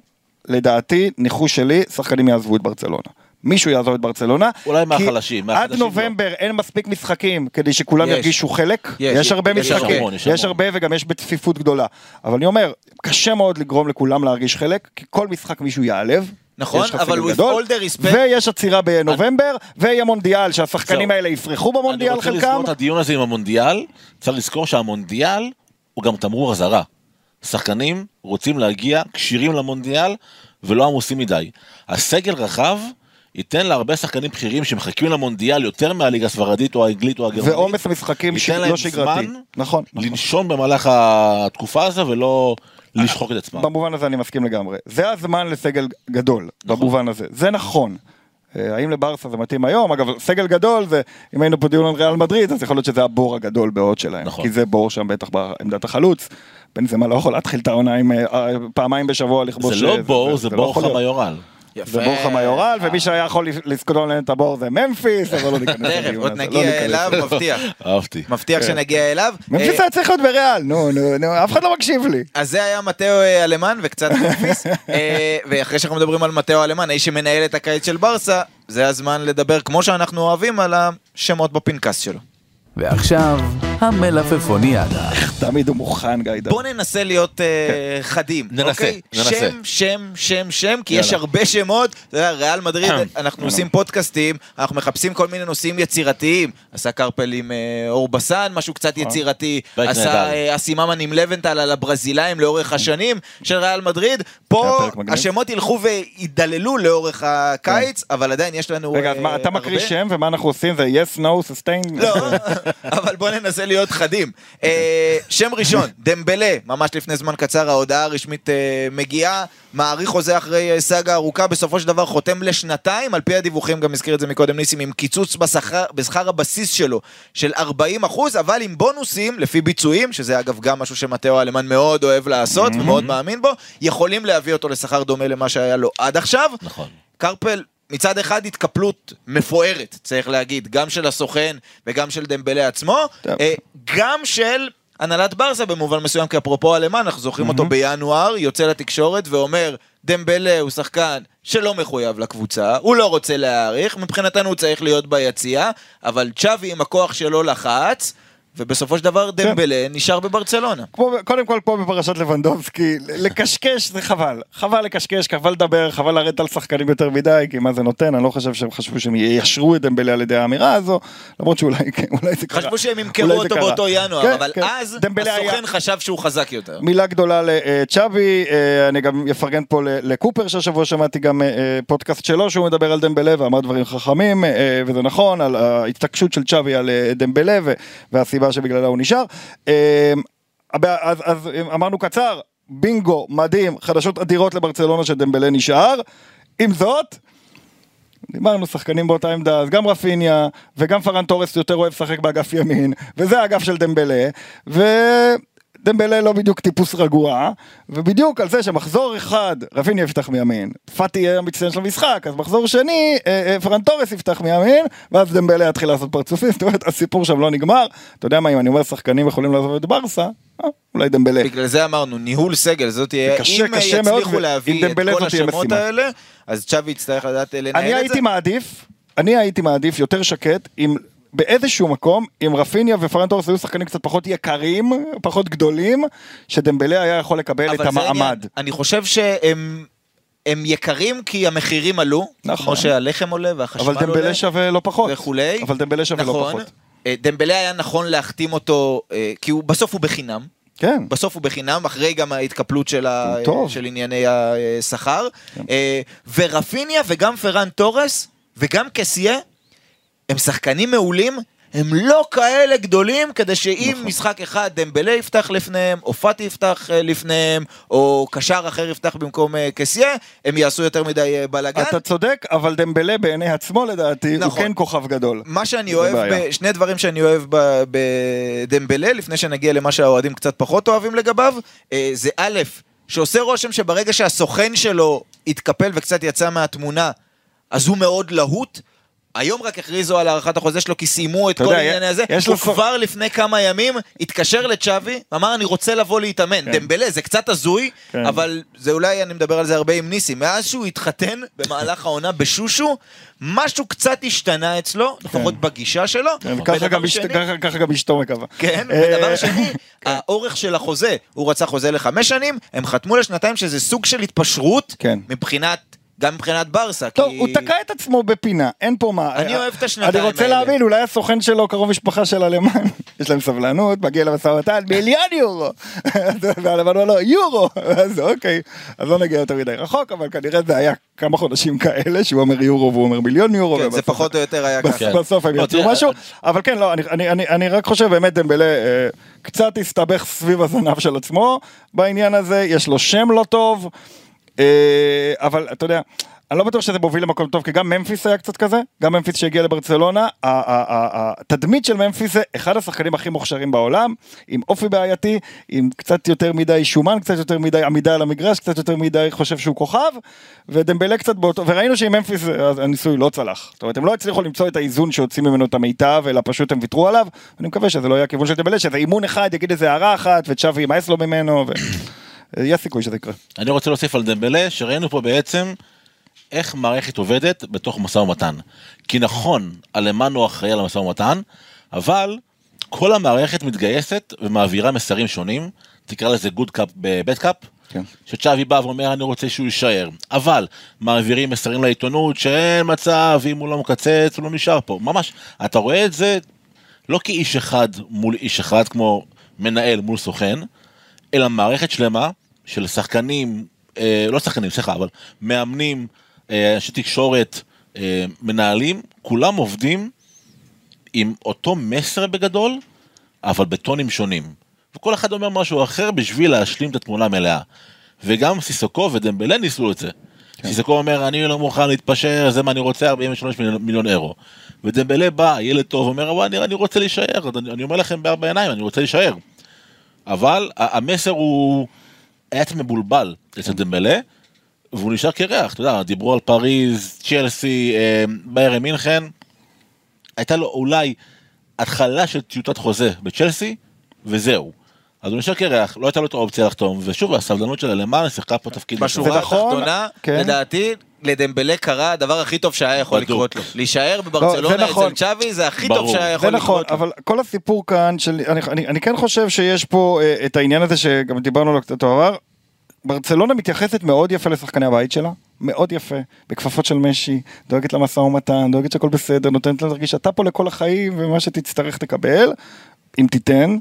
לדעתי, ניחוש שלי, שחקנים יעזבו את ברצלונה. מישהו יעזוב את ברצלונה. אולי מהחלשים, עד מהחדשים לא. נובמבר אין מספיק משחקים כדי שכולם יש. ירגישו חלק. יש, יש הרבה יש משחקים, המון, יש יש. הרבה וגם יש בצפיפות גדולה. אבל אני אומר, קשה מאוד לגרום לכולם להרגיש חלק, כי כל משחק מישהו יעלב. נכון, אבל with גדול, all the respect- ויש עצירה בנובמבר, ויהיה מונדיאל, שהשחקנים זהו. האלה יפרחו במונדיאל אני רוצה חלקם. לסגור את הדיון הזה עם המונדיאל, צריך לזכור שהמונדיאל הוא גם תמרור אזהרה. שחקנים רוצים להגיע כשירים למונדיאל ולא עמוסים מדי. הסגל רחב ייתן להרבה שחקנים בכירים שמחכים למונדיאל יותר מהליגה הספרדית או האנגלית או הגרמנית. ועומס משחקים ש- ייתן להם לא שגרתי. זמן נכון, נכון. לנשום במהלך התקופה הזו ולא לשחוק את עצמם. במובן הזה אני מסכים לגמרי. זה הזמן לסגל גדול, במובן הזה. זה נכון. אה, האם לברסה זה מתאים היום? אגב, סגל גדול זה, אם היינו פה דיון על ריאל מדריד, אז יכול להיות שזה הבור הגדול בעוד שלהם. נכון. כי זה בור שם בטח בעמדת החלוץ. בנזמה לא יכול להתחיל את העונה עם אה, פעמיים בשבוע לכבוש... זה לא אה, בור, זה בור יכול להיות. חמיורל. זה בור חמיורל, ומי שהיה יכול לזכות להם את הבור זה ממפיס, אבל לא ניכנס לדיון עוד הזה, לא נגיע אליו. מבטיח. אהבתי. מבטיח שנגיע אליו. ממפיס אה, היה צריך להיות בריאל, נו, נו, נו, אף אחד לא מקשיב לי. אז זה היה מתאו אלמן וקצת מפיס, אה, ואחרי שאנחנו מדברים על מתאו אלמן, האיש שמנהל את הקיץ של ברסה, זה הזמן לדבר כמו שאנחנו אוהבים על השמות בפנקס שלו. ועכשיו, המלפפוניאדה. תמיד הוא מוכן, גיא. בוא ננסה להיות אה, חדים, ננסה, אוקיי? ננסה. שם, שם, שם, שם, כי יש יאללה. הרבה שמות. אתה יודע, ריאל מדריד, אנחנו עושים פודקאסטים, אנחנו מחפשים כל מיני נושאים יצירתיים. עשה קרפל עם אה, אורבסן, משהו קצת יצירתי. פרק עשה נהדר. אה, אסי ממן עם לבנטל על הברזילאים לאורך השנים של ריאל מדריד. פה היה פרק מגניב. השמות ילכו וידללו לאורך הקיץ, אבל עדיין יש לנו רגע, אז אה, מה, אתה מקריא הרבה. שם ומה אנחנו עושים זה yes, no, sustain? לא, אבל בוא ננסה להיות חדים. אה, שם ראשון, דמבלה, ממש לפני זמן קצר ההודעה הרשמית אה, מגיעה, מעריך חוזה אחרי אה, סאגה ארוכה, בסופו של דבר חותם לשנתיים, על פי הדיווחים, גם הזכיר את זה מקודם ניסים, עם קיצוץ בשכר, בשכר הבסיס שלו של 40 אחוז, אבל עם בונוסים, לפי ביצועים, שזה אגב גם משהו שמטאו אלמן מאוד אוהב לעשות ומאוד מאמין בו, יכולים להביא אותו לשכר דומה למה שהיה לו עד עכשיו. נכון. קרפל, מצד אחד התקפלות מפוארת, צריך להגיד, גם של הסוכן וגם של דמבלה עצמו. אה, גם של הנהלת ברסה במובן מסוים, כי אפרופו אלמן, אנחנו זוכרים אותו בינואר, יוצא לתקשורת ואומר, דמבלה הוא שחקן שלא מחויב לקבוצה, הוא לא רוצה להעריך, מבחינתנו הוא צריך להיות ביציע, אבל צ'אבי עם הכוח שלו לחץ, ובסופו של דבר דמבלה נשאר בברצלונה. כמו, קודם כל פה בפרשת לבנדובסקי, לקשקש זה חבל, חבל לקשקש, חבל לדבר, חבל לרדת על שחקנים יותר מדי, כי מה זה נותן, אני לא חושב שהם חשבו שהם יישרו את דמבלה על ידי האמירה הזו, למרות שאולי כן, אולי זה קרה. חשבו שהם ימכרו אותו קרה. באותו ינואר, כן, אבל כן. אז דמבלה היה- הסוכן חשב שהוא חזק יותר. מילה גדולה לצ'אבי, אה, אני גם אפרגן פה לקופר שהשבוע שמעתי גם אה, פודקאסט שלו שהוא מדבר על דמבלה ואמר דברים חכמים אה, וזה נכון, על ההתעקשות של צ'אבי על דמבלה ו- והסיבה שבגללה הוא נשאר. הבע- אז, אז אמרנו קצר, בינגו, מדהים, חדשות אדירות לברצלונה שדמבלה נשאר. עם זאת, דיברנו שחקנים באותה עמדה, אז גם רפיניה וגם פרן תורס יותר אוהב לשחק באגף ימין, וזה האגף של דמבלה, דמבלה לא בדיוק טיפוס רגוע, ובדיוק על זה שמחזור אחד רפיניה יפתח מימין, פאטי יהיה המצטיין של המשחק, אז מחזור שני אה, אה, פרן תורס יפתח מימין, ואז דמבלה יתחיל לעשות פרצופים, זאת אומרת הסיפור שם לא נגמר, אתה יודע מה אם אני אומר שחקנים יכולים לעזוב את ברסה, אה, אולי דמבלה. בגלל זה אמרנו, ניהול סגל, זאת תהיה, קשה, אם קשה מאוד, יצליחו ו- להביא את כל השמות משימה. האלה, אז צ'אבי יצטרך לדעת לנהל אני את זה. הייתי מעדיף, אני הייתי מעדיף יותר שקט, אם באיזשהו מקום, אם רפיניה ופרן תורס היו שחקנים קצת פחות יקרים, פחות גדולים, שדמבלה היה יכול לקבל את אבל המעמד. אני חושב שהם הם יקרים כי המחירים עלו, נכון. כמו שהלחם עולה והחשמל אבל עולה. דמבלה שווה לא פחות. וכולי. אבל דמבלה שווה לא נכון. פחות. אה, דמבלה היה נכון להחתים אותו, אה, כי הוא, בסוף הוא בחינם. כן. בסוף הוא בחינם, אחרי גם ההתקפלות של, ה... של ענייני השכר. אה, ורפיניה וגם פרן תורס וגם קסיה, הם שחקנים מעולים. הם לא כאלה גדולים כדי שאם נכון. משחק אחד דמבלה יפתח לפניהם, או פאטי יפתח אה, לפניהם, או קשר אחר יפתח במקום אה, קסיה, הם יעשו יותר מדי אה, בלאגן. אתה צודק, אבל דמבלה בעיני עצמו לדעתי, הוא נכון. כן כוכב גדול. מה שאני אוהב. ב, שני דברים שאני אוהב ב- בדמבלה, לפני שנגיע למה שהאוהדים קצת פחות אוהבים לגביו, זה א', שעושה רושם שברגע שהסוכן שלו התקפל וקצת יצא מהתמונה, אז הוא מאוד להוט. היום רק הכריזו על הארכת החוזה שלו כי סיימו את כל העניין הזה, יש הוא כבר לפני כמה ימים התקשר לצ'אבי, אמר אני רוצה לבוא להתאמן, כן. דמבלה זה קצת הזוי, כן. אבל זה אולי, אני מדבר על זה הרבה עם ניסי, מאז שהוא התחתן במהלך העונה בשושו, משהו קצת השתנה אצלו, לפחות בגישה שלו, כן, ככה גם שני- ככה- גם אשתו מקווה. כן, אה, ודבר שני, האורך של החוזה, הוא רצה חוזה לחמש שנים, הם חתמו לשנתיים שזה סוג של התפשרות, כן. מבחינת, גם מבחינת ברסה, טוב, כי... הוא תקע את עצמו בפינה, אין פה מה. אני אוהב את השנתיים אני רוצה האלה. להבין, אולי הסוכן שלו קרוב משפחה של הלמן, יש להם סבלנות, מגיע למשא ומתן, מיליון יורו. והלמן אומר לו, יורו. אז אוקיי, אז לא נגיע יותר מדי רחוק, אבל כנראה זה היה כמה חודשים כאלה, שהוא אומר יורו והוא אומר מיליון יורו. כן, זה פחות או יותר היה ככה. בסוף הם לא, יצאו תראה, משהו, אבל כן, לא, אני- אני- אני אני רק חושב באמת דמבלה אה, קצת הסתבך סביב הזנב של עצמו בעניין הזה, יש לו שם לא טוב, אה, אבל אתה יודע, אני לא בטוח שזה מוביל למקום טוב, כי גם ממפיס היה קצת כזה, גם ממפיס שהגיע לברצלונה, התדמית של ממפיס זה אחד השחקנים הכי מוכשרים בעולם, עם אופי בעייתי, עם קצת יותר מדי שומן, קצת יותר מדי עמידה על המגרש, קצת יותר מדי חושב שהוא כוכב, ודמבלה קצת באותו, וראינו שעם ממפיס אה, הניסוי לא צלח. זאת אומרת, הם לא הצליחו למצוא את האיזון שהוציא ממנו את המיטב, אלא פשוט הם ויתרו עליו, אני מקווה שזה לא יהיה הכיוון של דמבלה, שזה אימון אחד יגיד איזה הערה אחת, וצ'אבי ימאס לו ממנו, ויש סיכוי שזה יקרה. אני רוצה להוסיף על דמבלה, שראינו פה בעצם איך מערכת עובדת בתוך משא ומתן. כי נכון, אלמני הוא אחראי על המשא ומתן, אבל כל המערכת מתגייסת ומעבירה מסרים שונים, תקרא לזה good cop bad cop, כן. שצ'אבי בא ואומר אני רוצה שהוא יישאר, אבל מעבירים מסרים לעיתונות שאין מצב, אם הוא לא מקצץ הוא לא נשאר פה, ממש, אתה רואה את זה לא כאיש אחד מול איש אחד כמו מנהל מול סוכן, אלא מערכת שלמה של שחקנים, אה, לא שחקנים, סליחה, אבל מאמנים, אה, אנשי תקשורת, אה, מנהלים, כולם עובדים עם אותו מסר בגדול, אבל בטונים שונים. וכל אחד אומר משהו אחר בשביל להשלים את התמונה המלאה. וגם סיסוקו ודמבלה ניסו את זה. כן. סיסוקו אומר, אני לא מוכן להתפשר, זה מה אני רוצה, 43 מיליון, מיליון אירו. ודמבלה בא, ילד טוב, אומר, וואי, אני, אני רוצה להישאר, אני, אני אומר לכם בארבע עיניים, אני רוצה להישאר. אבל המסר הוא היה קצת מבולבל אצל דמבלה, והוא נשאר קרח, אתה יודע, דיברו על פריז, צ'לסי, אה, ביירן מינכן, הייתה לו אולי התחלה של טיוטת חוזה בצ'לסי, וזהו. אז הוא נשאר קרח, לא הייתה לו את האופציה לחתום, ושוב, הסבלנות של אלמן שיחקה פה תפקיד. בשורה התחתונה, כן. לדעתי, לדמבלה קרה הדבר הכי טוב שהיה יכול בדוק. לקרות לו. להישאר לא, בברצלונה זה נכון. אצל צ'אבי זה הכי ברור. טוב שהיה יכול נכון, לקרות לו. אבל כל הסיפור כאן של, אני, אני, אני כן חושב שיש פה אה, את העניין הזה שגם דיברנו עליו קצת בעבר, ברצלונה מתייחסת מאוד יפה לשחקני הבית שלה, מאוד יפה, בכפפות של משי, דואגת למשא ומתן, דואגת שהכל בסדר, נותנת לה להרגיש שאתה פה לכל החיים ומה שתצטרך תקבל, אם תיתן.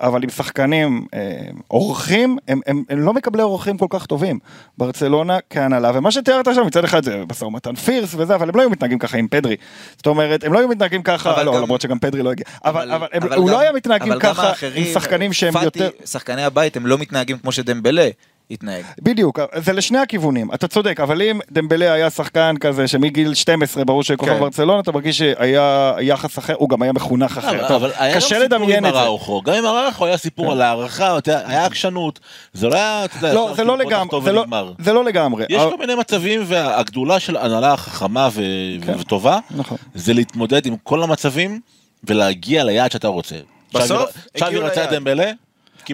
אבל עם שחקנים אה, אורחים, הם, הם, הם לא מקבלי אורחים כל כך טובים. ברצלונה כהנהלה, ומה שתיארת עכשיו מצד אחד זה משא ומתן פירס וזה, אבל הם לא היו מתנהגים ככה עם פדרי. זאת אומרת, הם לא היו מתנהגים ככה, אבל לא, גם- למרות שגם פדרי לא הגיע, אבל, אבל, הם, הוא גם- לא היה מתנהגים אבל ככה עם האחרים, שחקנים שהם פאטי, יותר... שחקני הבית הם לא מתנהגים כמו שדמבלה. התנהג. בדיוק, זה לשני הכיוונים, אתה צודק, אבל אם דמבלה היה שחקן כזה שמגיל 12, ברור שכוכב כן. ברצלונה, אתה מרגיש שהיה יחס אחר, הוא גם היה מחונך אחר. אבל טוב, אבל היה גם קשה סיפור לדמיין עם את זה. אראוכו, גם עם אראוכו היה סיפור על הערכה, היה עקשנות, זה לא היה, אתה יודע, לא, זה לא כאילו, לגמרי, זה לא-. זה לא לגמרי. יש אבל- כל מיני מצבים, והגדולה של הנהלה חכמה ו- כן. וטובה, נכון. זה להתמודד עם כל המצבים ולהגיע ליעד שאתה רוצה. בסוף, הגיעו רצה את ליעד. דמבלה,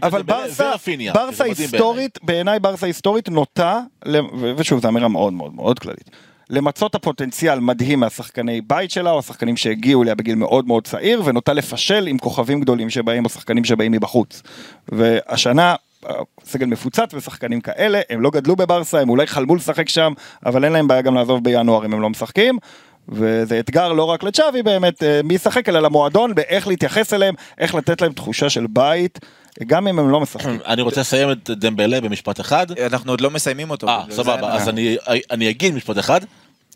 אבל ברסה, ברסה היסטורית, בעיניי ברסה היסטורית נוטה, ושוב זו אמירה מאוד מאוד מאוד כללית, למצות את הפוטנציאל מדהים מהשחקני בית שלה, או השחקנים שהגיעו אליה בגיל מאוד מאוד צעיר, ונוטה לפשל עם כוכבים גדולים שבאים, או שחקנים שבאים מבחוץ. והשנה, אה, סגל מפוצץ ושחקנים כאלה, הם לא גדלו בברסה, הם אולי חלמו לשחק שם, אבל אין להם בעיה גם לעזוב בינואר אם הם לא משחקים. וזה אתגר לא רק לצ'אבי באמת, אה, מי ישחק, אלא למועדון, באיך להתייחס אליהם, איך לתת להם תחושה של בית, גם אם הם לא משחקים. אני רוצה לסיים את דמבלה במשפט אחד. אנחנו עוד לא מסיימים אותו. אה, סבבה, אז אני, אני אגיד משפט אחד.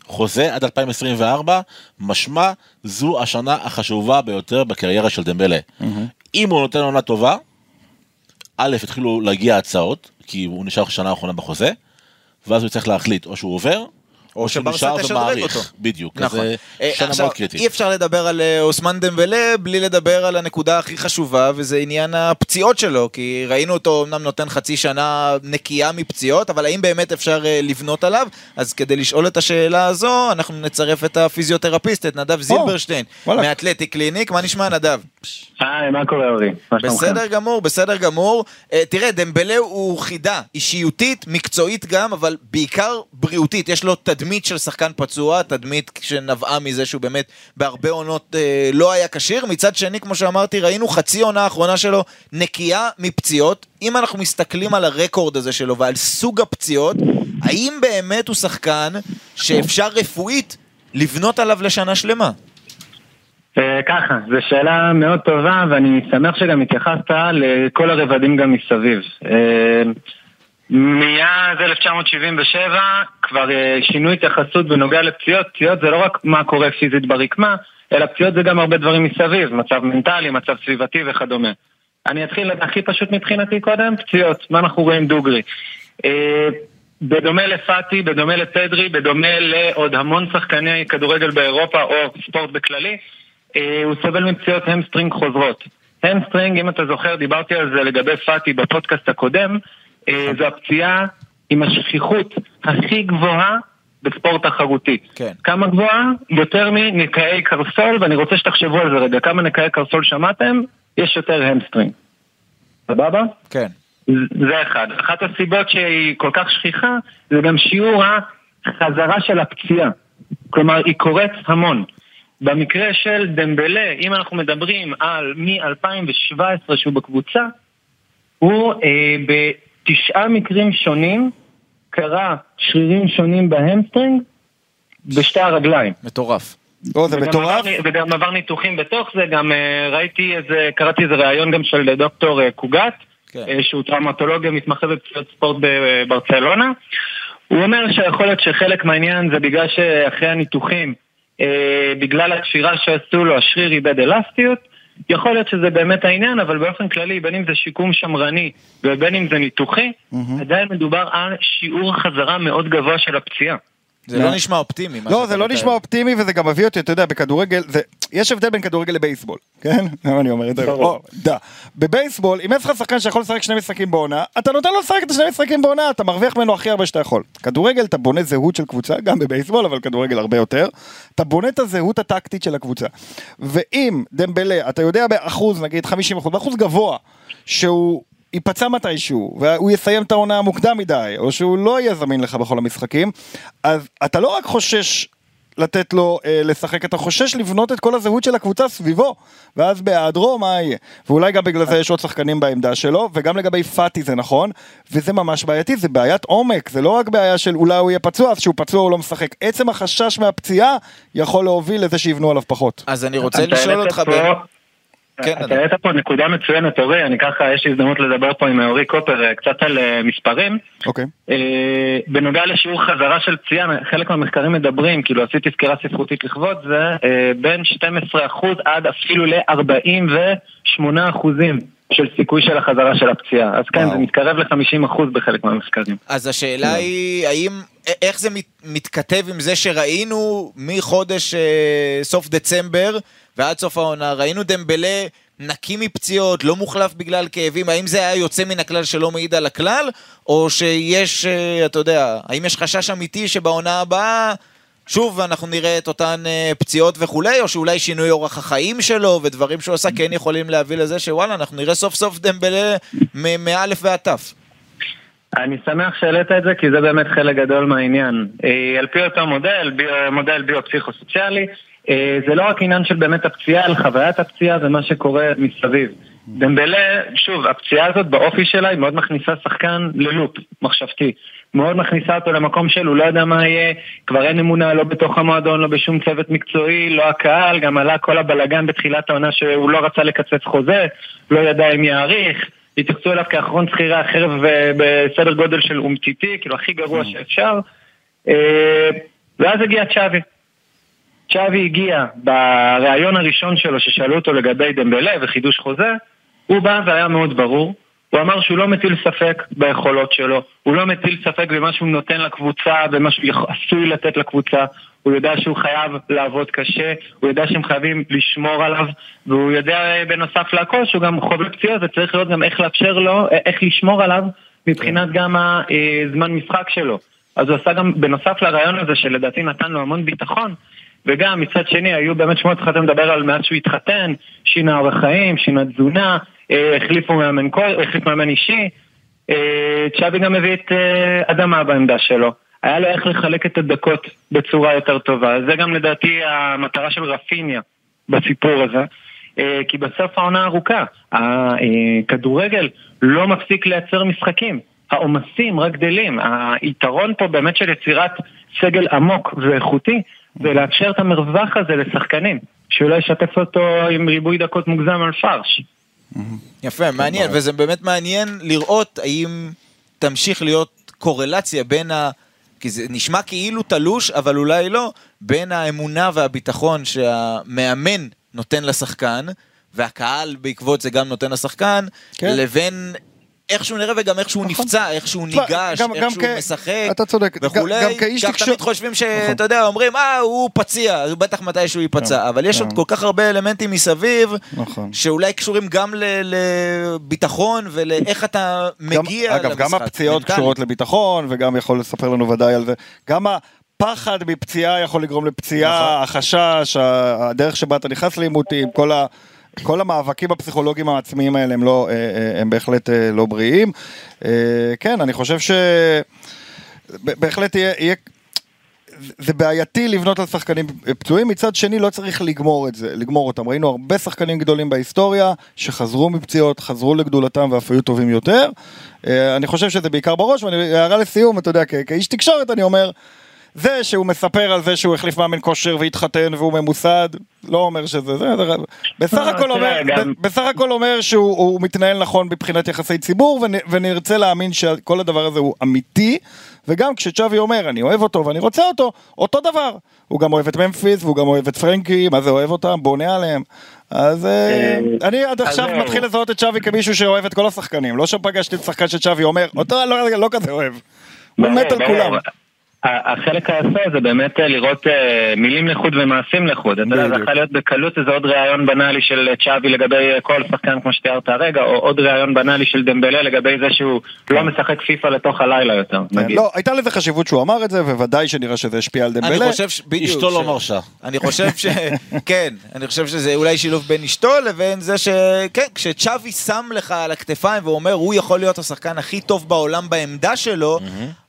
חוזה עד 2024, משמע זו השנה החשובה ביותר בקריירה של דמבלה. אם הוא נותן עונה טובה, א', התחילו להגיע הצעות, כי הוא נשאר שנה האחרונה בחוזה, ואז הוא צריך להחליט או שהוא עובר, או שברסה תשדרג. אותו. בדיוק, נכון. אז זה אה, שנה עכשיו, מאוד קריטית. אי אפשר לדבר על אה, אוסמן דמבלה בלי לדבר על הנקודה הכי חשובה, וזה עניין הפציעות שלו, כי ראינו אותו אמנם נותן חצי שנה נקייה מפציעות, אבל האם באמת אפשר אה, לבנות עליו? אז כדי לשאול את השאלה הזו, אנחנו נצרף את הפיזיותרפיסט, את נדב זילברשטיין, וואלה. מאתלטיק קליניק. מה נשמע, נדב? היי, מה קורה אורי? בסדר גמור, בסדר גמור. אה, תראה, דמבלה הוא חידה, אישיותית, מקצועית גם, אבל בעיקר בריאותית. יש לו תדמית של שחקן פצוע, תדמית שנבעה מזה שהוא באמת בהרבה עונות אה, לא היה כשיר. מצד שני, כמו שאמרתי, ראינו חצי עונה האחרונה שלו נקייה מפציעות. אם אנחנו מסתכלים על הרקורד הזה שלו ועל סוג הפציעות, האם באמת הוא שחקן שאפשר רפואית לבנות עליו לשנה שלמה? אה, ככה, זו שאלה מאוד טובה ואני שמח שגם התייחסת לכל הרבדים גם מסביב. מאז 1977 כבר אה, שינו התייחסות בנוגע לפציעות, פציעות זה לא רק מה קורה פיזית ברקמה, אלא פציעות זה גם הרבה דברים מסביב, מצב מנטלי, מצב סביבתי וכדומה. אני אתחיל הכי פשוט מבחינתי קודם, פציעות, מה אנחנו רואים דוגרי. אה, בדומה לפאטי, בדומה לפדרי, בדומה לעוד המון שחקני כדורגל באירופה או ספורט בכללי, אה, הוא סובל מפציעות hamstring חוזרות. hamstring, אם אתה זוכר, דיברתי על זה לגבי פאטי בפודקאסט הקודם, זו הפציעה עם השכיחות הכי גבוהה בספורט תחרותי. כן. כמה גבוהה? יותר מנקעי קרסול, ואני רוצה שתחשבו על זה רגע, כמה נקעי קרסול שמעתם? יש יותר hamstring. סבבה? כן. זה אחד. אחת הסיבות שהיא כל כך שכיחה, זה גם שיעור החזרה של הפציעה. כלומר, היא קורית המון. במקרה של דמבלה, אם אנחנו מדברים על מ-2017 שהוא בקבוצה, הוא אה, בתשעה מקרים שונים קרה שרירים שונים ב hamstring בשתי הרגליים. מטורף. לא, זה מטורף. וגם עבר ניתוחים בתוך זה, גם אה, ראיתי איזה, קראתי איזה ראיון גם של דוקטור אה, קוגת, כן. אה, שהוא טראומטולוג ומתמחה בפציעות ספורט בברצלונה. הוא אומר שיכול להיות שחלק מהעניין זה בגלל שאחרי הניתוחים, אה, בגלל התפירה שעשו לו, השריר איבד אלסטיות. יכול להיות שזה באמת העניין, אבל באופן כללי, בין אם זה שיקום שמרני ובין אם זה ניתוחי, עדיין מדובר על שיעור חזרה מאוד גבוה של הפציעה. זה לא נשמע אופטימי. לא, זה לא. נשמע אופטימי וזה גם מביא אותי, אתה יודע, בכדורגל, זה, יש הבדל בין כדורגל לבייסבול, כן? למה אני אומר את זה? בבייסבול, אם יש לך שחקן שיכול לשחק שני משחקים בעונה, אתה נותן לו לשחק את השני משחקים בעונה, אתה מרוויח ממנו הכי הרבה שאתה יכול. כדורגל, אתה בונה זהות של קבוצה, גם בבייסבול, אבל כדורגל הרבה יותר. אתה בונה את הזהות הטקטית של הקבוצה. ואם דמבלה, אתה יודע באחוז, נגיד 50 אחוז, באחוז גבוה, שהוא... ייפצע מתישהו, והוא יסיים את העונה מוקדם מדי, או שהוא לא יהיה זמין לך בכל המשחקים, אז אתה לא רק חושש לתת לו אה, לשחק, אתה חושש לבנות את כל הזהות של הקבוצה סביבו, ואז בהיעדרו מה יהיה? ואולי גם בגלל זה יש עוד שחקנים בעמדה שלו, וגם לגבי פאטי זה נכון, וזה ממש בעייתי, זה בעיית עומק, זה לא רק בעיה של אולי הוא יהיה פצוע, אז כשהוא פצוע הוא לא משחק. עצם החשש מהפציעה יכול להוביל לזה שיבנו עליו פחות. אז אני רוצה לשאול אותך... ב- כן, אתה. העלית פה נקודה מצוינת, אורי, אני ככה, יש לי הזדמנות לדבר פה עם אורי קופר אה, קצת על אה, מספרים. אוקיי. אה, בנוגע לשיעור חזרה של פציעה, חלק מהמחקרים מדברים, כאילו עשיתי סקירה ספרותית לכבוד זה, בין 12% עד אפילו ל-48% של סיכוי של החזרה של הפציעה. אז כן, וואו. זה מתקרב ל-50% בחלק מהמחקרים. אז השאלה היא, האם, איך זה מת, מתכתב עם זה שראינו מחודש אה, סוף דצמבר ועד סוף העונה, ראינו דמבלה נקי מפציעות, לא מוחלף בגלל כאבים, האם זה היה יוצא מן הכלל שלא מעיד על הכלל, או שיש, אה, אתה יודע, האם יש חשש אמיתי שבעונה הבאה... שוב אנחנו נראה את אותן אה, פציעות וכולי, או שאולי שינוי אורח החיים שלו ודברים שהוא עשה כן יכולים להביא לזה שוואלה, אנחנו נראה סוף סוף דמבלה מ- מאלף ועד תף. אני שמח שהעלית את זה, כי זה באמת חלק גדול מהעניין. אה, על פי אותו מודל, מודל ביו-פסיכו-סוציאלי, אה, זה לא רק עניין של באמת הפציעה, אלא חוויית הפציעה ומה שקורה מסביב. דמבלה, שוב, הפציעה הזאת באופי שלה היא מאוד מכניסה שחקן ללופ מחשבתי. מאוד מכניסה אותו למקום של הוא לא יודע מה יהיה, כבר אין אמונה לא בתוך המועדון, לא בשום צוות מקצועי, לא הקהל, גם עלה כל הבלגן בתחילת העונה שהוא לא רצה לקצץ חוזה, לא ידע אם יאריך, התייחסו אליו כאחרון שכירי החרב אה, בסדר גודל של אומציתי, כאילו הכי גרוע שאפשר. אה, ואז הגיע צ'אבי. צ'אבי הגיע בריאיון הראשון שלו ששאלו אותו לגבי דמבלה וחידוש חוזה, הוא בא והיה מאוד ברור, הוא אמר שהוא לא מטיל ספק ביכולות שלו, הוא לא מטיל ספק במה שהוא נותן לקבוצה, במה שהוא עשוי לתת לקבוצה, הוא יודע שהוא חייב לעבוד קשה, הוא יודע שהם חייבים לשמור עליו, והוא יודע אה, בנוסף לכל שהוא גם חווה פציעות וצריך לראות גם איך לאפשר לו, אה, איך לשמור עליו מבחינת גם הזמן משחק שלו. אז הוא עשה גם, בנוסף לרעיון הזה שלדעתי נתן לו המון ביטחון, וגם מצד שני היו באמת שמועות התחלתם לדבר על מאז שהוא התחתן, שינה אורח חיים, שינה תזונה, אה, החליפו מאמן, קול- החליף מאמן אישי, אה, צ'אבי גם הביא את אה, אדמה בעמדה שלו. היה לו איך לחלק את הדקות בצורה יותר טובה. זה גם לדעתי המטרה של רפיניה בסיפור הזה. אה, כי בסוף העונה ארוכה, הכדורגל לא מפסיק לייצר משחקים. העומסים רק גדלים. היתרון פה באמת של יצירת סגל עמוק ואיכותי זה לאפשר את המרווח הזה לשחקנים, שאולי ישתף אותו עם ריבוי דקות מוגזם על פרש. יפה, מעניין, וזה באמת מעניין לראות האם תמשיך להיות קורלציה בין ה... כי זה נשמע כאילו תלוש, אבל אולי לא, בין האמונה והביטחון שהמאמן נותן לשחקן, והקהל בעקבות זה גם נותן לשחקן, כן. לבין איך שהוא נראה וגם איך שהוא נכון. נפצע, איך שהוא ניגש, גם- איך גם שהוא כ- משחק, אתה צודק, גם- וכולי, גם כאיש כך תקשור- תמיד חושבים נכון. שאתה יודע, אומרים, אה, הוא פציע, בטח מתישהו ייפצע, אבל יש עוד כן. כל כך הרבה אלמנטים מסביב, נכון. שאולי קשורים גם לביטחון ולאיך אתה גם- מגיע אגב, למשחק. גם הפציעות. קשורות לביטחון, וגם יכול לספר לנו ודאי על זה. גם הפחד מפציעה יכול לגרום לפציעה, נכון. החשש, ה- הדרך שבה אתה נכנס לעימותים, כל ה... כל המאבקים הפסיכולוגיים העצמיים האלה הם לא, אה, אה, הם בהחלט אה, לא בריאים. כן, אני חושב ש... ב- בהחלט יהיה, יהיה... זה בעייתי לבנות על שחקנים פצועים, מצד שני לא צריך לגמור את זה, לגמור אותם. ראינו הרבה שחקנים גדולים בהיסטוריה שחזרו מפציעות, חזרו לגדולתם ואף היו טובים יותר. אני חושב שזה בעיקר בראש, ואני, הערה לסיום, אתה יודע, כאיש תקשורת אני אומר, זה שהוא מספר על זה שהוא החליף מאמן כושר והתחתן והוא ממוסד, לא אומר שזה זה, זה בסך אה, הכל אומר, בסך הכל אומר שהוא הוא מתנהל נכון מבחינת יחסי ציבור ונ, ונרצה להאמין שכל הדבר הזה הוא אמיתי וגם כשצ'אבי אומר אני אוהב אותו ואני רוצה אותו, אותו דבר. הוא גם אוהב את ממפיס והוא גם אוהב את פרנקי, מה זה אוהב אותם? בונה עליהם. אז אה, אה, אני עד עכשיו. מתחיל לזהות את צ'אבי כמישהו שאוהב את כל השחקנים, לא שפגשתי את שחקן שצ'אבי אומר, אותו לא, לא כזה אוהב. הוא מת על. כולם. החלק היפה זה באמת אה, לראות אה, מילים לחוד ומעשים לחוד. אתה יודע, זה. יכול להיות בקלות איזה עוד ראיון בנאלי של צ'אבי לגבי אה, כל שחקן כמו שתיארת הרגע, או עוד ראיון בנאלי של דמבלה לגבי זה שהוא לא משחק פיפא לתוך הלילה יותר, כן, נגיד. לא, הייתה לזה חשיבות שהוא אמר את זה, ובוודאי שנראה שזה השפיע על דמבלה. אני חושב ש... בדיוק. אשתו לא מרשה. אני חושב ש... כן, אני חושב שזה אולי שילוב בין אשתו לבין זה ש... כן, כשצ'אבי שם לך על הכתפיים ואומר הוא יכול להיות השחקן הכי טוב בעולם בעמדה שלו,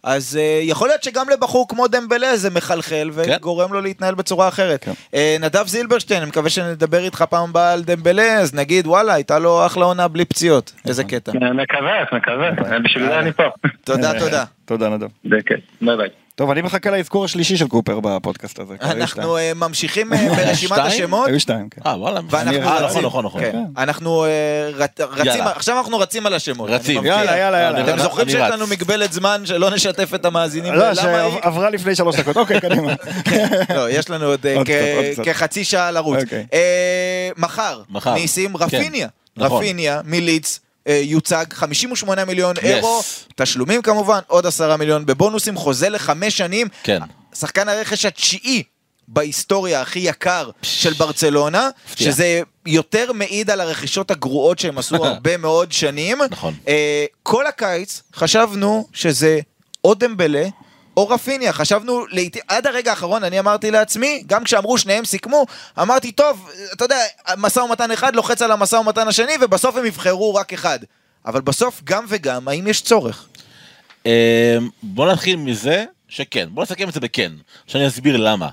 אז יכול להיות שגם לבחור כמו דמבלה זה מחלחל וגורם לו להתנהל בצורה אחרת. כן. Uh, נדב זילברשטיין, אני מקווה שנדבר איתך פעם הבאה על דמבלה, אז נגיד וואלה, הייתה לו אחלה עונה בלי פציעות. איזה קטע. אה, מקווה, מקווה, בשביל זה אני פה. תודה, תודה. תודה נדב. ביי ביי. טוב, אני מחכה לאזכור השלישי של קופר בפודקאסט הזה. אנחנו. אה, ממשיכים אה, ברשימת? השמות. היו שתיים, כן. אה, וואלה. אה. נכון, נכון, נכון. כן. אנחנו רצ- רצים. עכשיו אנחנו רצים על השמות. רצים. יאללה, יאללה, יאללה. אתם זוכרים שיש. לנו מגבלת זמן שלא נשתף את המאזינים? לא? שעברה לפני שלוש דקות. אוקיי, קדימה. לא, יש לנו עוד. כחצי שעה לרוץ. אוקיי. מחר. ניסים כן. רפיניה. נכון. רפיניה אה, יוצג 58 מיליון Yes. אירו, תשלומים כמובן, עוד 10 מיליון בבונוסים, חוזה לחמש שנים. כן. שחקן הרכש התשיעי בהיסטוריה הכי יקר של ברצלונה, מפתיע. שזה יותר מעיד על הרכישות הגרועות שהם עשו הרבה מאוד שנים. נכון. אה, כל הקיץ חשבנו שזה או דמבלה או רפיניה, חשבנו, לעתים, עד הרגע האחרון אני אמרתי לעצמי, גם כשאמרו שניהם סיכמו, אמרתי, טוב, אתה יודע, משא ומתן אחד לוחץ על המשא ומתן השני, ובסוף הם יבחרו רק אחד. אבל בסוף גם וגם, האם יש צורך? אה, בוא נתחיל מזה שכן, בוא נסכם את זה בכן, שאני אסביר למה.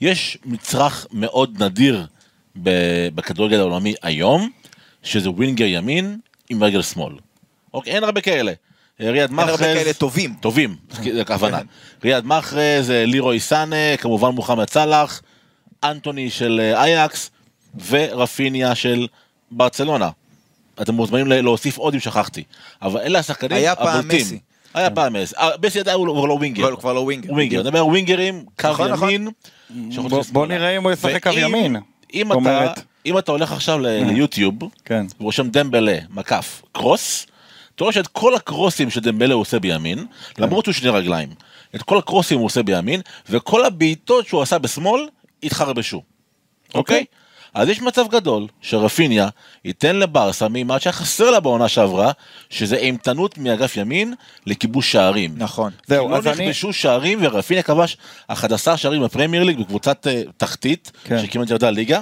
יש מצרך מאוד נדיר בכדורגל העולמי היום, שזה ווינגר ימין עם רגל שמאל. אוקיי, אין הרבה כאלה. אה, ריאד אין הרבה מאחרז, כאלה טובים. טובים, זה הכוונה. כן. ריאד מאחרז, אה, לירוי סאנה, כמובן מוחמד סאלח, אנטוני של אה, אייקס ורפיניה של ברצלונה. אתם מוזמנים להוסיף עוד אם שכחתי. אבל אלה השחקנים היה פעם הבולטים. מסי. היה פעם מסי. מסי עדיין הוא לא- הוא לא winger. הוא כבר לא winger. הוא winger. אני מדבר ווינגרים, קו נכון, נכון. ימין. בוא-. נראה אם הוא ישחק קו ימין. אם אתה- אומרת- אם אתה הולך עכשיו ליוטיוב, כן. ורושם דמבלה, מקף, קרוס, אתה רואה שאת כל הקרוסים שדמבלה עושה בימין, למרות שהוא שני רגליים, את כל הקרוסים הוא עושה בימין, וכל הבעיטות שהוא עשה בשמאל, התחרבשו. אוקיי? אז יש מצב גדול שרפיניה ייתן לברסה מימד שהיה חסר לה בעונה שעברה, שזה אימתנות מאגף ימין לכיבוש שערים. נכון. זהו, כי אז לא אני... נכבשו שערים ורפיניה כבש 11 שערים בפרמייר ליג בקבוצת אה, תחתית, כן. שכמעט ירדה ליגה.